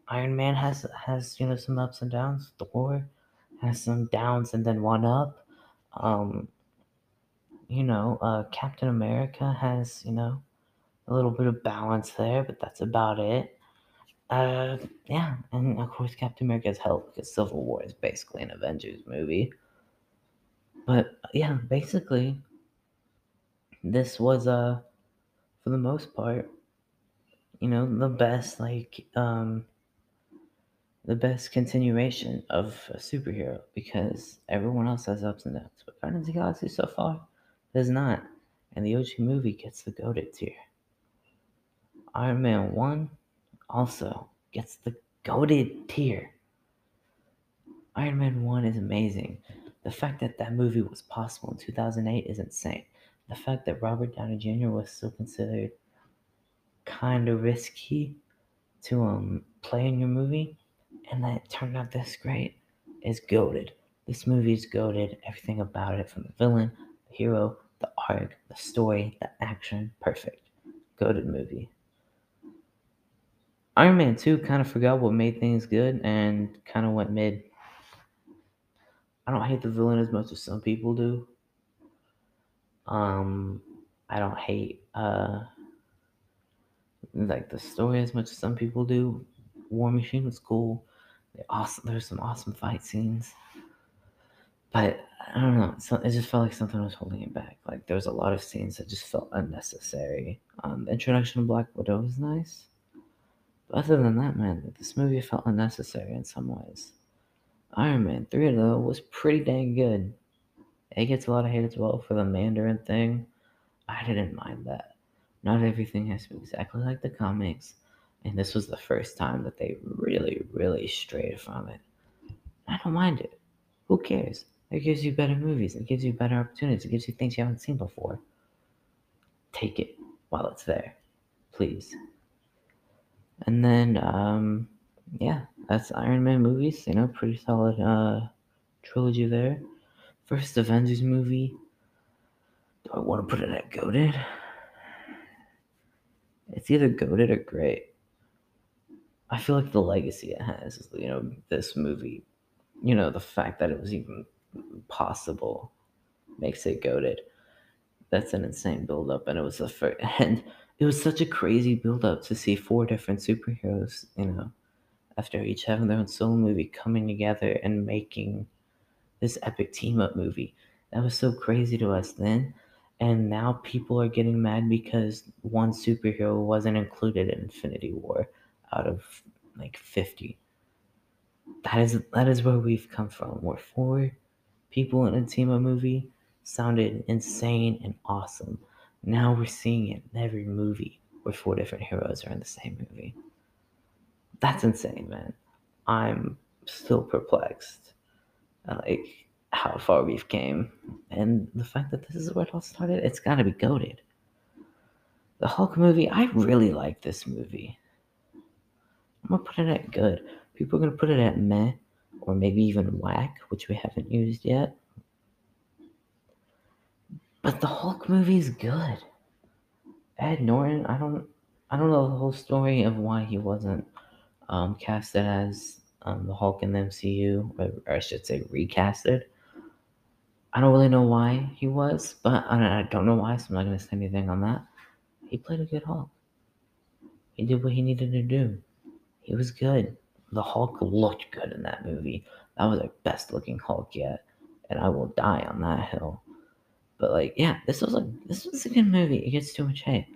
Iron Man has has you know some ups and downs. Thor has some downs and then one up. Um, you know, uh, Captain America has, you know, a little bit of balance there, but that's about it. Uh, yeah, and of course, Captain America has help because Civil War is basically an Avengers movie. But yeah, basically, this was, uh, for the most part, you know, the best, like, um, the best continuation of a superhero because everyone else has ups and downs. But Guardians of the Galaxy so far does not. And the OG movie gets the goaded tier. Iron Man 1 also gets the goaded tier. Iron Man 1 is amazing. The fact that that movie was possible in 2008 is insane. The fact that Robert Downey Jr. was still considered kind of risky to um, play in your movie and that it turned out this great is goaded. This movie is goaded. Everything about it, from the villain, the hero, the arc, the story, the action, perfect. Goaded movie. Iron Man 2 kind of forgot what made things good and kind of went mid. I don't hate the villain as much as some people do. Um, I don't hate uh like the story as much as some people do. War Machine was cool They awesome. There's some awesome fight scenes, but I don't know. So it just felt like something was holding it back. Like there was a lot of scenes that just felt unnecessary. Um, the introduction of Black Widow was nice, but other than that, man, this movie felt unnecessary in some ways. Iron Man three though was pretty dang good. It gets a lot of hate as well for the Mandarin thing. I didn't mind that. Not everything has to be exactly like the comics and this was the first time that they really, really strayed from it. I don't mind it. Who cares? It gives you better movies. It gives you better opportunities. It gives you things you haven't seen before. Take it while it's there, please. And then, um, yeah, that's Iron Man movies. You know, pretty solid uh, trilogy there. First Avengers movie. Do I want to put it at goaded? It's either goaded or great. I feel like the legacy it has, is, you know, this movie, you know, the fact that it was even possible makes it goaded. That's an insane build up, and it was the first, and it was such a crazy build up to see four different superheroes, you know, after each having their own solo movie coming together and making this epic team up movie. That was so crazy to us then. And now people are getting mad because one superhero wasn't included in Infinity War out of like 50. That is that is where we've come from. Where four people in a team up movie sounded insane and awesome. Now we're seeing it in every movie where four different heroes are in the same movie. That's insane, man. I'm still perplexed. Uh, like how far we've came, and the fact that this is where it all started. It's got to be goaded. The Hulk movie, I really like this movie. I'm gonna put it at good. People are gonna put it at meh, or maybe even whack, which we haven't used yet. But the Hulk movie is good. Ed Norton, I don't, I don't know the whole story of why he wasn't um, casted as um, the Hulk in the MCU, or, or I should say recasted. I don't really know why he was, but I, I don't know why, so I'm not going to say anything on that. He played a good Hulk. He did what he needed to do. He was good. The Hulk looked good in that movie. That was the best looking Hulk yet, and I will die on that hill. But like, yeah, this was a this was a good movie. It gets too much hate.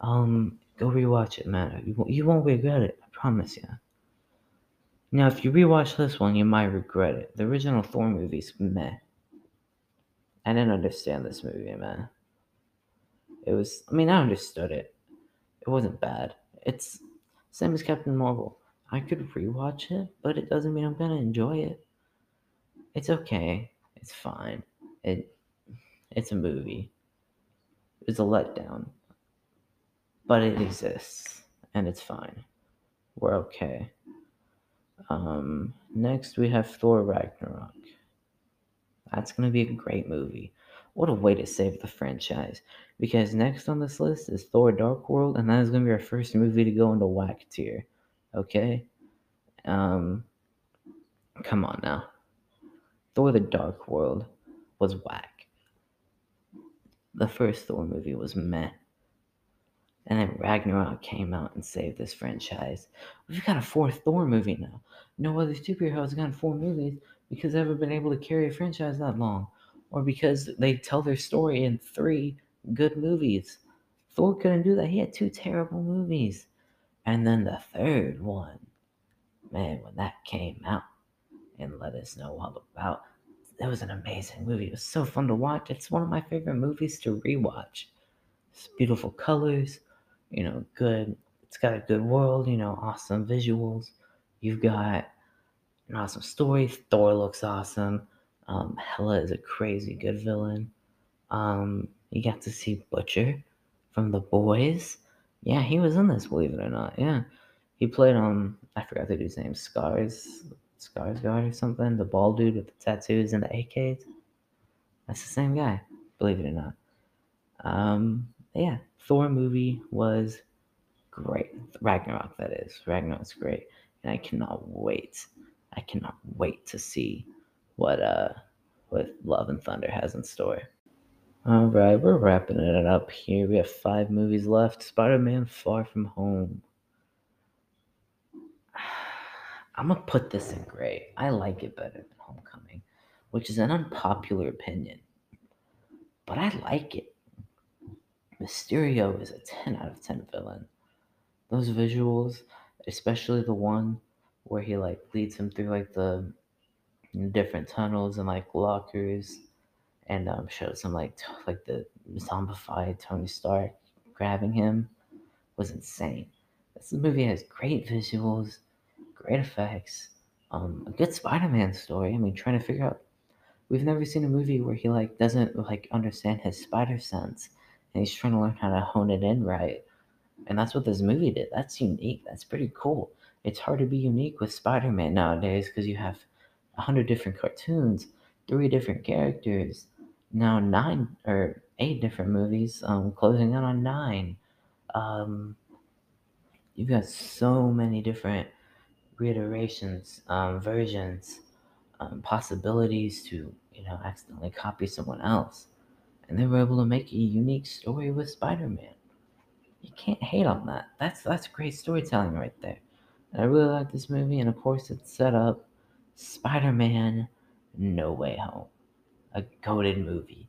Um, go rewatch it, man. You, you won't regret it. Promise you. Now, if you rewatch this one, you might regret it. The original Thor movie's meh. I didn't understand this movie, man. It was, I mean, I understood it. It wasn't bad. It's same as Captain Marvel. I could rewatch it, but it doesn't mean I'm gonna enjoy it. It's okay. It's fine. It it's a movie. It's a letdown. But it exists and it's fine. We're okay. Um, next we have Thor Ragnarok. That's gonna be a great movie. What a way to save the franchise. Because next on this list is Thor Dark World, and that is gonna be our first movie to go into whack tier. Okay? Um come on now. Thor the Dark World was whack. The first Thor movie was meh. And then Ragnarok came out and saved this franchise. We've got a fourth Thor movie now. No other superhero has gotten four movies because they've ever been able to carry a franchise that long. Or because they tell their story in three good movies. Thor couldn't do that. He had two terrible movies. And then the third one, man, when that came out and let us know all about, it was an amazing movie. It was so fun to watch. It's one of my favorite movies to rewatch. It's beautiful colors, you know, good. It's got a good world, you know, awesome visuals. You've got an awesome story. Thor looks awesome. Um, Hela is a crazy good villain. Um, you got to see Butcher from The Boys. Yeah, he was in this, believe it or not. Yeah, he played um, I forgot the dude's name, Scars, Skarsgård or something. The bald dude with the tattoos and the AKs. That's the same guy, believe it or not. Um, yeah, Thor movie was great. Ragnarok, that is. Ragnarok's great, and I cannot wait. I cannot wait to see what uh what Love and Thunder has in store. All right, we're wrapping it up here. We have five movies left. Spider-Man: Far From Home. I'm gonna put this in gray. I like it better than Homecoming, which is an unpopular opinion, but I like it. Mysterio is a 10 out of 10 villain. Those visuals, especially the one where he like leads him through like the different tunnels and like lockers and um, shows him like t- like the zombified Tony Stark grabbing him was insane. This movie has great visuals, great effects, um, a good Spider-Man story. I mean, trying to figure out. We've never seen a movie where he like doesn't like understand his spider sense, and he's trying to learn how to hone it in right. And that's what this movie did. That's unique. That's pretty cool. it's hard to be unique with Spider-Man nowadays because you have a hundred different cartoons, three different characters, now nine or eight different movies, um, closing in on nine. Um, you've got so many different reiterations, um, versions, um, possibilities to you know accidentally copy someone else, and they were able to make a unique story with Spider-Man. You can't hate on that. That's that's great storytelling right there. And I really like this movie, and of course, it's set up Spider-Man: No Way Home, a goaded movie.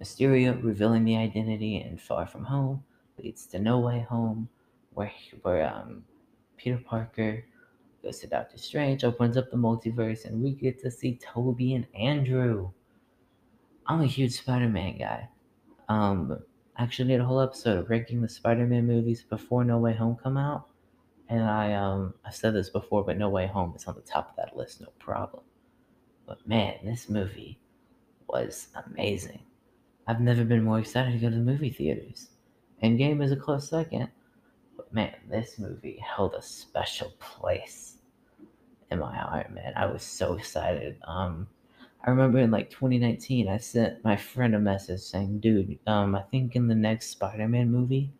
Mysterio revealing the identity and Far From Home leads to No Way Home, where where um, Peter Parker goes to Doctor Strange, opens up the multiverse, and we get to see Tobey and Andrew. I'm a huge Spider-Man guy. Um, actually did a whole episode of ranking the Spider-Man movies before No Way Home come out, and I um I've said this before, but No Way Home is on the top of that list, no problem. But man, this movie was amazing. I've never been more excited to go to the movie theaters. Endgame is a close second, but man, this movie held a special place in my heart, man. I was so excited. Um, I remember in like 2019, I sent my friend a message saying, "Dude, um, I think in the next Spider-Man movie,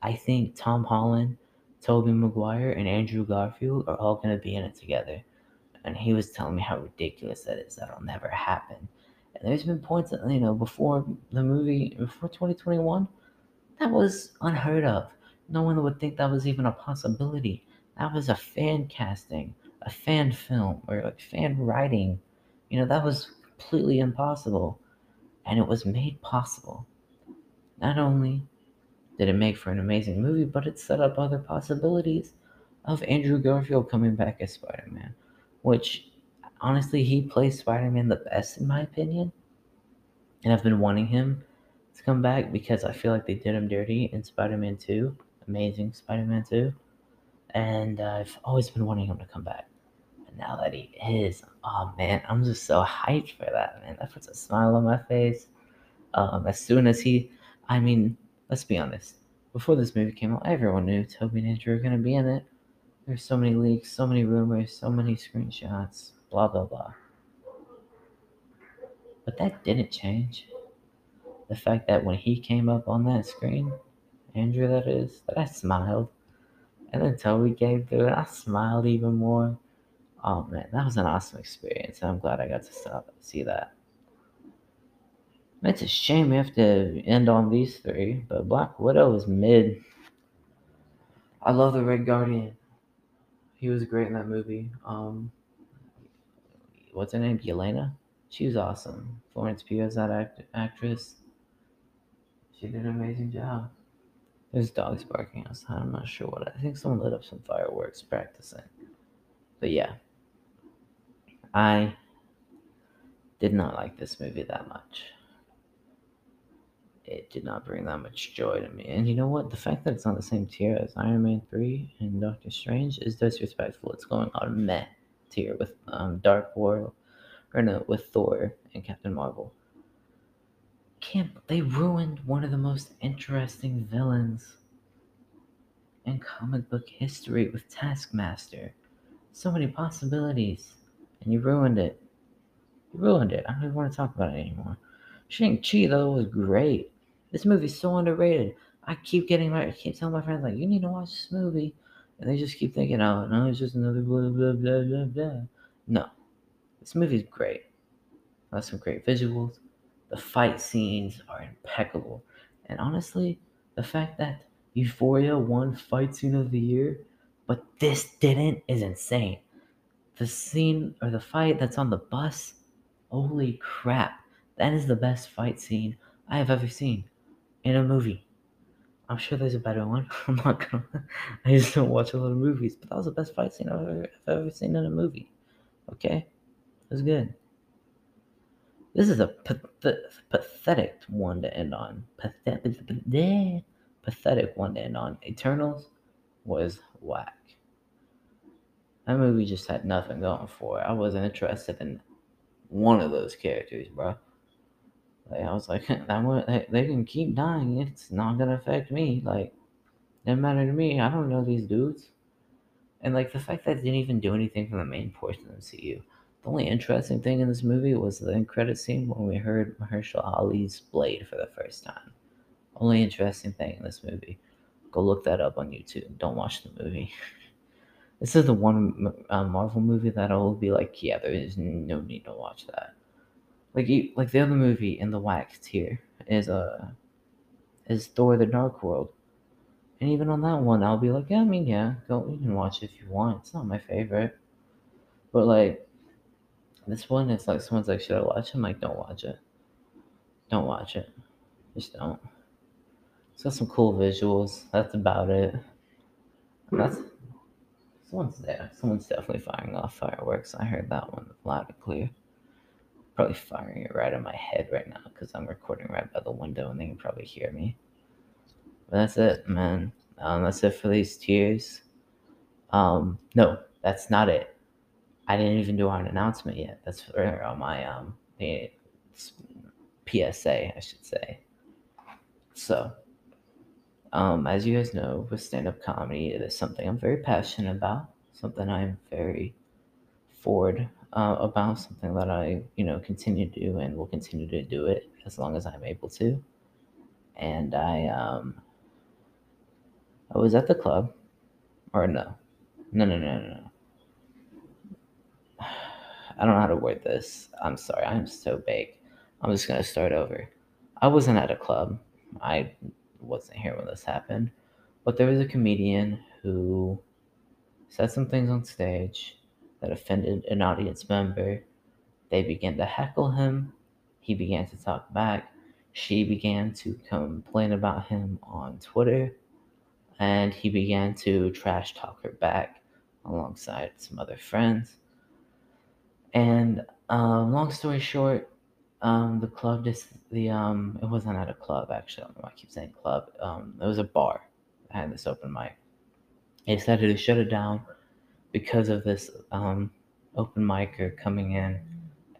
I think Tom Holland, Tobey Maguire, and Andrew Garfield are all gonna be in it together." And he was telling me how ridiculous that is. That'll never happen. And there's been points that you know before the movie, before 2021, that was unheard of. No one would think that was even a possibility. That was a fan casting, a fan film, or like fan writing. You know, that was completely impossible. And it was made possible. Not only did it make for an amazing movie, but it set up other possibilities of Andrew Garfield coming back as Spider Man, which honestly, he plays Spider Man the best, in my opinion. And I've been wanting him to come back because I feel like they did him dirty in Spider Man 2, Amazing Spider Man 2. And I've always been wanting him to come back. And now that he is, oh man, I'm just so hyped for that, man. That puts a smile on my face. Um, as soon as he, I mean, let's be honest. Before this movie came out, everyone knew Tobey and Andrew were to be in it. There's so many leaks, so many rumors, so many screenshots, blah, blah, blah. But that didn't change. The fact that when he came up on that screen, Andrew, that is, that I smiled. And then Tobey came through, and I smiled even more. Oh man, that was an awesome experience, I'm glad I got to stop see that. It's a shame we have to end on these three, but Black Widow is mid. I love the Red Guardian. He was great in that movie. Um, what's her name? Yelena. She was awesome. Florence Pugh is that act- actress. She did an amazing job. There's dogs barking outside. I'm not sure what. I think someone lit up some fireworks practicing. But yeah, I did not like this movie that much. It did not bring that much joy to me. And you know what? The fact that it's on the same tier as Iron Man 3 and Doctor Strange is disrespectful. It's going on a meh tier with um, Dark World, or no, with Thor and Captain Marvel. Can't they ruined one of the most interesting villains in comic book history with Taskmaster? So many possibilities, and you ruined it. You ruined it. I don't even want to talk about it anymore. Shang-Chi though was great. This movie's so underrated. I keep getting my I keep telling my friends like you need to watch this movie. And they just keep thinking, oh no, it's just another blah blah blah blah blah. No. This movie's great. Has some great visuals. The fight scenes are impeccable. And honestly, the fact that Euphoria won fight scene of the year, but this didn't is insane. The scene or the fight that's on the bus, holy crap. That is the best fight scene I have ever seen in a movie. I'm sure there's a better one. I'm not gonna. I just don't watch a lot of movies, but that was the best fight scene I've ever, I've ever seen in a movie. Okay, it was good. This is a pathetic one to end on. Pathetic, pathetic one to end on. Eternals was whack. That movie just had nothing going for it. I wasn't interested in one of those characters, bro. Like, I was like, that they, they can keep dying. It's not gonna affect me. Like, doesn't matter to me. I don't know these dudes. And like the fact that it didn't even do anything for the main portion of the MCU. The only interesting thing in this movie was the end credit scene when we heard Mahershala Ali's blade for the first time. Only interesting thing in this movie. Go look that up on YouTube. Don't watch the movie. this is the one uh, Marvel movie that I will be like, yeah, there is no need to watch that. Like, like the other movie in the wax tier is uh is Thor: The Dark World, and even on that one, I'll be like, yeah, I mean, yeah, go, you can watch it if you want. It's not my favorite, but like this one, it's like someone's like, should I watch it? I'm like, don't watch it. Don't watch it. Just don't. It's got some cool visuals. That's about it. That's someone's there. Someone's definitely firing off fireworks. I heard that one loud and clear. Probably firing it right in my head right now because I'm recording right by the window and they can probably hear me. But that's it, man. Um, that's it for these tiers. Um, no, that's not it. I didn't even do an announcement yet. That's for uh, my um PSA, I should say. So, um, as you guys know, with stand-up comedy, it is something I'm very passionate about. Something I'm very forward uh, about. Something that I, you know, continue to do and will continue to do it as long as I'm able to. And I, um, I was at the club, or no, no, no, no, no. I don't know how to word this. I'm sorry. I'm so big. I'm just gonna start over. I wasn't at a club. I wasn't here when this happened, but there was a comedian who said some things on stage that offended an audience member. They began to heckle him. He began to talk back. She began to complain about him on Twitter, and he began to trash talk her back alongside some other friends. And um, long story short, um, the club just the um it wasn't at a club actually. I I keep saying club. Um, it was a bar. I had this open mic. They decided to shut it down because of this um, open micer coming in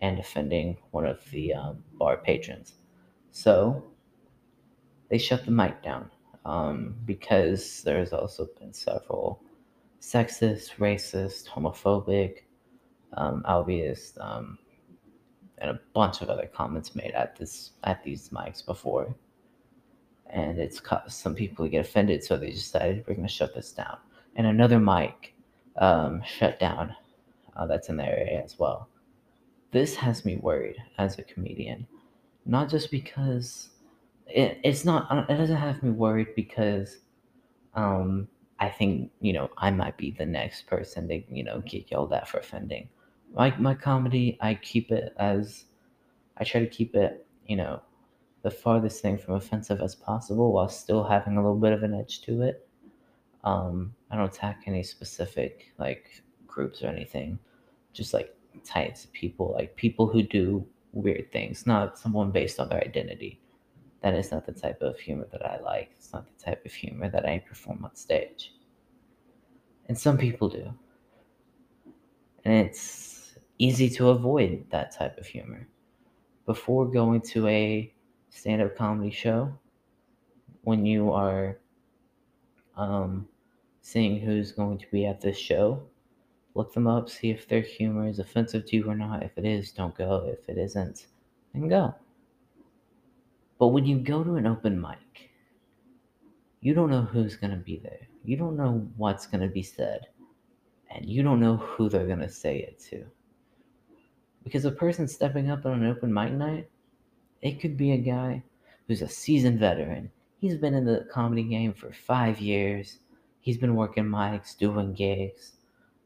and offending one of the um, bar patrons. So they shut the mic down um, because there's also been several sexist, racist, homophobic, um, obvious, um, and a bunch of other comments made at this at these mics before, and it's caused some people to get offended, so they decided we're to shut this down. And another mic um, shut down uh, that's in the area as well. This has me worried as a comedian, not just because it, it's not. It doesn't have me worried because um, I think you know I might be the next person to you know get yelled at for offending my my comedy, I keep it as I try to keep it, you know, the farthest thing from offensive as possible while still having a little bit of an edge to it. Um, I don't attack any specific like groups or anything, just like types of people, like people who do weird things, not someone based on their identity. That is not the type of humor that I like. It's not the type of humor that I perform on stage. And some people do. And it's easy to avoid that type of humor. Before going to a stand up comedy show, when you are um, seeing who's going to be at this show, look them up, see if their humor is offensive to you or not. If it is, don't go. If it isn't, then go. But when you go to an open mic, you don't know who's going to be there. You don't know what's going to be said. And you don't know who they're going to say it to. Because a person stepping up on an open mic night, it could be a guy who's a seasoned veteran. He's been in the comedy game for five years. He's been working mics, doing gigs,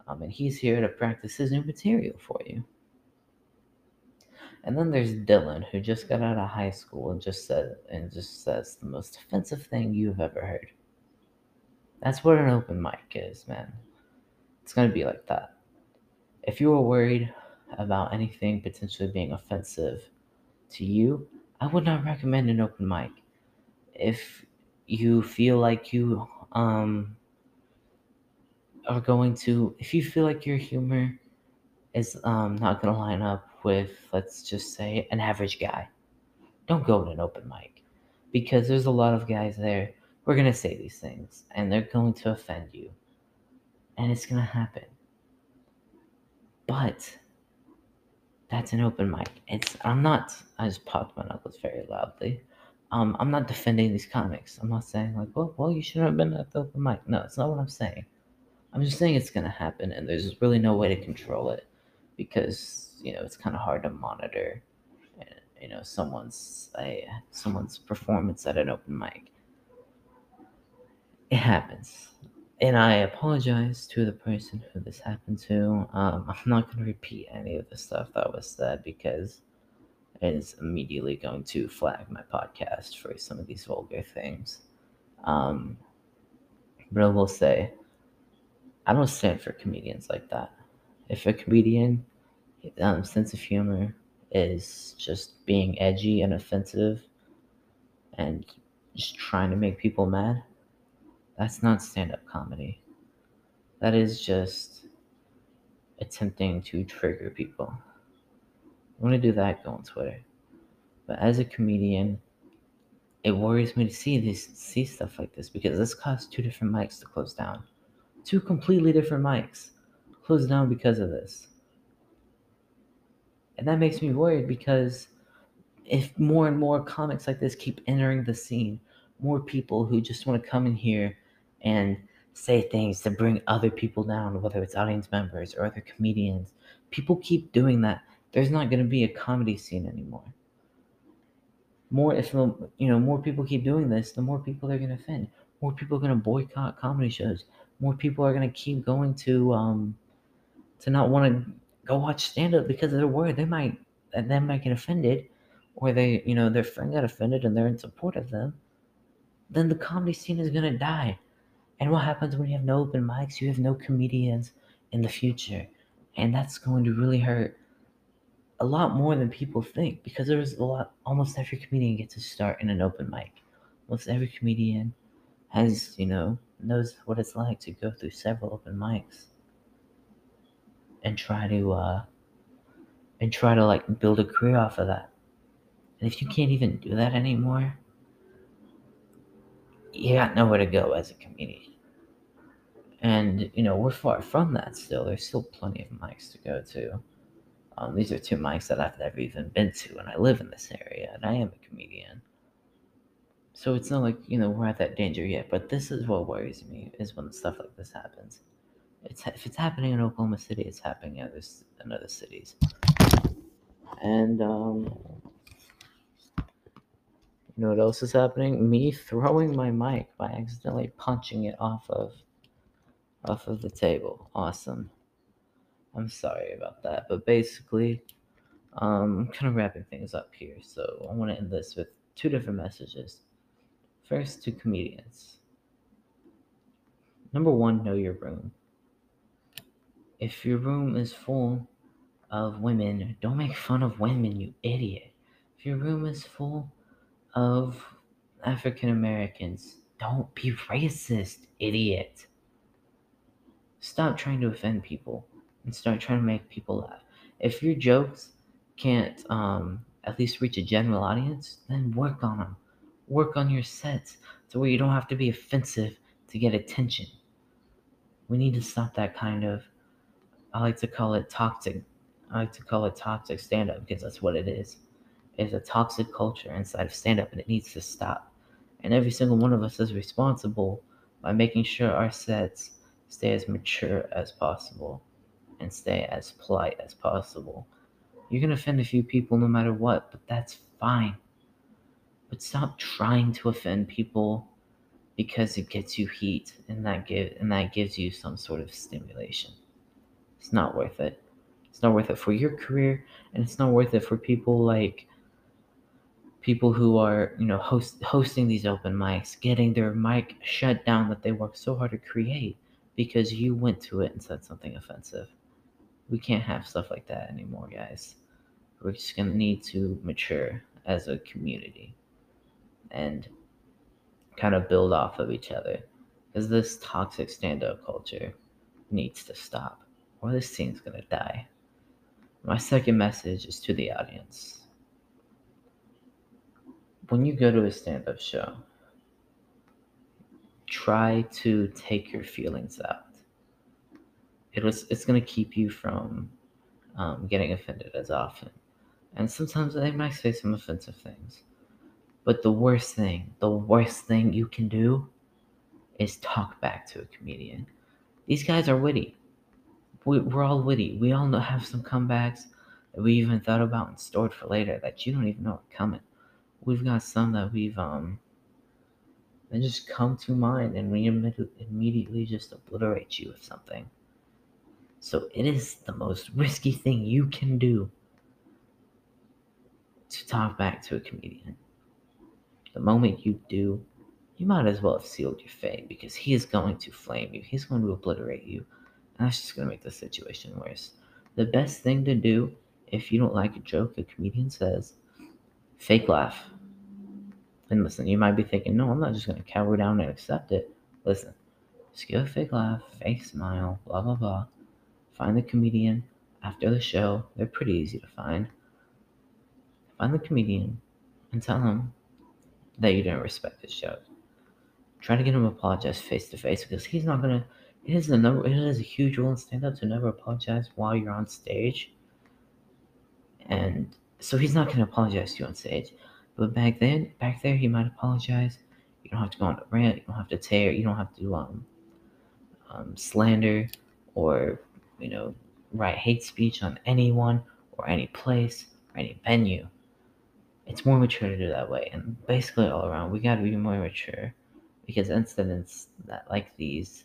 um, and he's here to practice his new material for you. And then there's Dylan, who just got out of high school and just said and just says the most offensive thing you've ever heard. That's what an open mic is, man. It's gonna be like that. If you were worried about anything potentially being offensive to you, I would not recommend an open mic. If you feel like you um are going to if you feel like your humor is um not going to line up with let's just say an average guy, don't go to an open mic because there's a lot of guys there who are going to say these things and they're going to offend you. and it's gonna happen. But that's an open mic. It's I'm not I just popped my knuckles very loudly. Um, I'm not defending these comics. I'm not saying like, well, well, you shouldn't have been at the open mic. No, it's not what I'm saying. I'm just saying it's gonna happen, and there's really no way to control it because you know it's kind of hard to monitor. You know, someone's a someone's performance at an open mic. It happens and I apologize to the person who this happened to. Um, I'm not going to repeat any of the stuff that was said because it is immediately going to flag my podcast for some of these vulgar things. Um, but I will say, I don't stand for comedians like that. If a comedian um, sense of humor is just being edgy and offensive and just trying to make people mad, that's not stand up comedy. That is just attempting to trigger people. I want to do that, go on Twitter. But as a comedian, it worries me to see this see stuff like this because this caused two different mics to close down. Two completely different mics closed down because of this. And that makes me worried because if more and more comics like this keep entering the scene, more people who just want to come in here and say things to bring other people down, whether it's audience members or other comedians. People keep doing that. There's not going to be a comedy scene anymore. More, if you know, more people keep doing this, the more people they're going to offend. More people are going to boycott comedy shows. More people are going to keep going to um, to not want to go watch stand up because they're worried they might they might get offended, or they you know their friend got offended and they're in support of them. Then the comedy scene is going to die and what happens when you have no open mics? You have no comedians in the future. And that's going to really hurt a lot more than people think because there's a lot, almost every comedian gets to start in an open mic. Almost every comedian has, you know, knows what it's like to go through several open mics and try to, uh, and try to like build a career off of that. And if you can't even do that anymore, you got nowhere to go as a comedian. And, you know, we're far from that still. There's still plenty of mics to go to. Um, these are two mics that I've never even been to, and I live in this area, and I am a comedian. So it's not like, you know, we're at that danger yet, but this is what worries me, is when stuff like this happens. It's, if it's happening in Oklahoma City, it's happening in other, in other cities. And, um, you know what else is happening? Me throwing my mic by accidentally punching it off of off of the table. Awesome. I'm sorry about that, but basically, um, I'm kind of wrapping things up here. So I want to end this with two different messages. First, to comedians. Number one, know your room. If your room is full of women, don't make fun of women, you idiot. If your room is full of African Americans. Don't be racist, idiot. Stop trying to offend people and start trying to make people laugh. If your jokes can't um, at least reach a general audience, then work on them. Work on your sets to where you don't have to be offensive to get attention. We need to stop that kind of, I like to call it toxic. I like to call it toxic stand up because that's what it is is a toxic culture inside of stand up and it needs to stop. And every single one of us is responsible by making sure our sets stay as mature as possible and stay as polite as possible. You're going to offend a few people no matter what, but that's fine. But stop trying to offend people because it gets you heat and that give and that gives you some sort of stimulation. It's not worth it. It's not worth it for your career and it's not worth it for people like people who are you know host, hosting these open mics getting their mic shut down that they worked so hard to create because you went to it and said something offensive. We can't have stuff like that anymore guys. We're just going to need to mature as a community and kind of build off of each other because this toxic stand-up culture needs to stop or this scene's going to die. My second message is to the audience when you go to a stand up show, try to take your feelings out. it was it's gonna keep you from um, getting offended as often. And sometimes they might say some offensive things. But the worst thing, the worst thing you can do is talk back to a comedian. These guys are witty. We, we're all witty. We all know, have some comebacks that we even thought about and stored for later that you don't even know are coming. We've got some that we've um they just come to mind and we immediately just obliterate you with something. So it is the most risky thing you can do to talk back to a comedian. The moment you do, you might as well have sealed your fate because he is going to flame you. He's going to obliterate you. And that's just going to make the situation worse. The best thing to do if you don't like a joke a comedian says, fake laugh. And listen, you might be thinking, no, I'm not just going to cower down and accept it. Listen, a fake laugh, fake smile, blah, blah, blah. Find the comedian after the show. They're pretty easy to find. Find the comedian and tell him that you didn't respect his show. Try to get him to apologize face to face because he's not gonna. It is a number. It is a huge rule in stand up to never apologize while you're on stage. And so he's not gonna apologize to you on stage. But back then, back there, he might apologize. You don't have to go on a rant. You don't have to tear. You don't have to um, um slander or you know write hate speech on anyone or any place or any venue it's more mature to do that way. And basically, all around, we got to be more mature because incidents that like these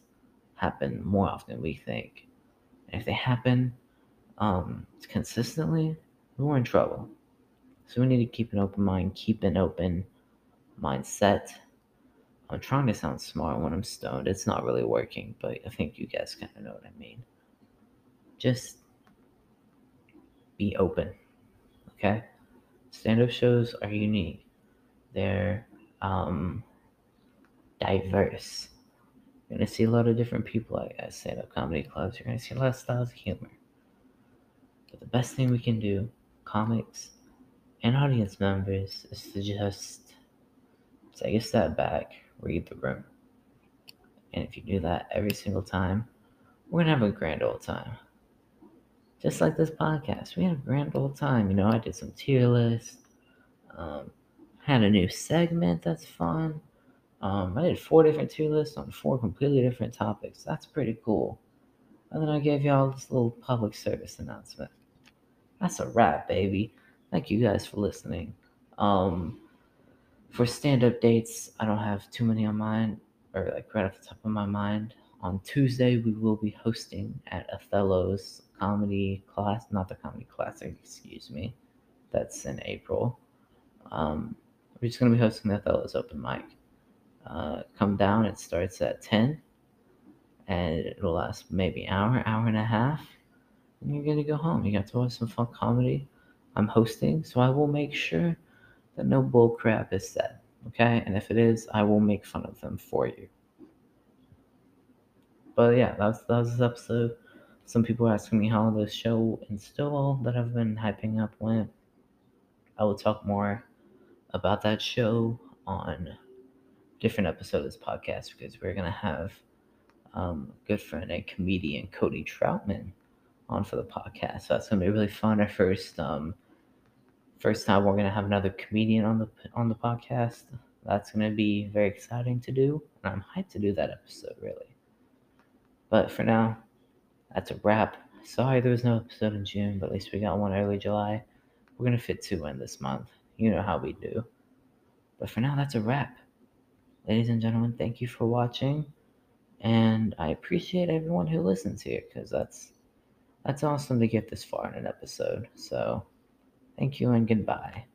happen more often we think. And if they happen um, consistently, we're in trouble. So we need to keep an open mind, keep an open mindset. I'm trying to sound smart when I'm stoned. It's not really working, but I think you guys kind of know what I mean. Just be open, okay? stand up shows are unique. They're um, diverse. You're going to see a lot of different people at stand up comedy clubs. You're going to see a lot of styles of humor. But the best thing we can do, comics and audience members, is to just take a step back, read the room. And if you do that every single time, we're going to have a grand old time just like this podcast. We had a grand old time. You know, I did some tier lists. Um, had a new segment that's fun. Um, I did four different tier lists on four completely different topics. That's pretty cool. And then I gave y'all this little public service announcement. That's a wrap, baby. Thank you guys for listening. Um, for stand up dates, I don't have too many on mine, or like right off the top of my mind. On Tuesday, we will be hosting at Othello's comedy class, not the comedy classic, excuse me. That's in April. Um, we're just going to be hosting the Othello's open mic. Uh, come down, it starts at 10 and it'll last maybe hour, hour and a half. And you're going to go home. You got to watch some fun comedy. I'm hosting, so I will make sure that no bull crap is said. Okay? And if it is, I will make fun of them for you. But yeah, that's that was this episode. Some people are asking me how the show and that I've been hyping up went. I will talk more about that show on different episode of this podcast because we're gonna have um, good friend and comedian Cody Troutman on for the podcast. So that's gonna be really fun. Our first um, first time we're gonna have another comedian on the on the podcast. That's gonna be very exciting to do, and I'm hyped to do that episode really. But for now, that's a wrap. Sorry there was no episode in June, but at least we got one early July. We're to fit two in this month. You know how we do. But for now, that's a wrap. Ladies and gentlemen, thank you for watching. And I appreciate everyone who listens here because that's that's awesome to get this far in an episode. So thank you and goodbye.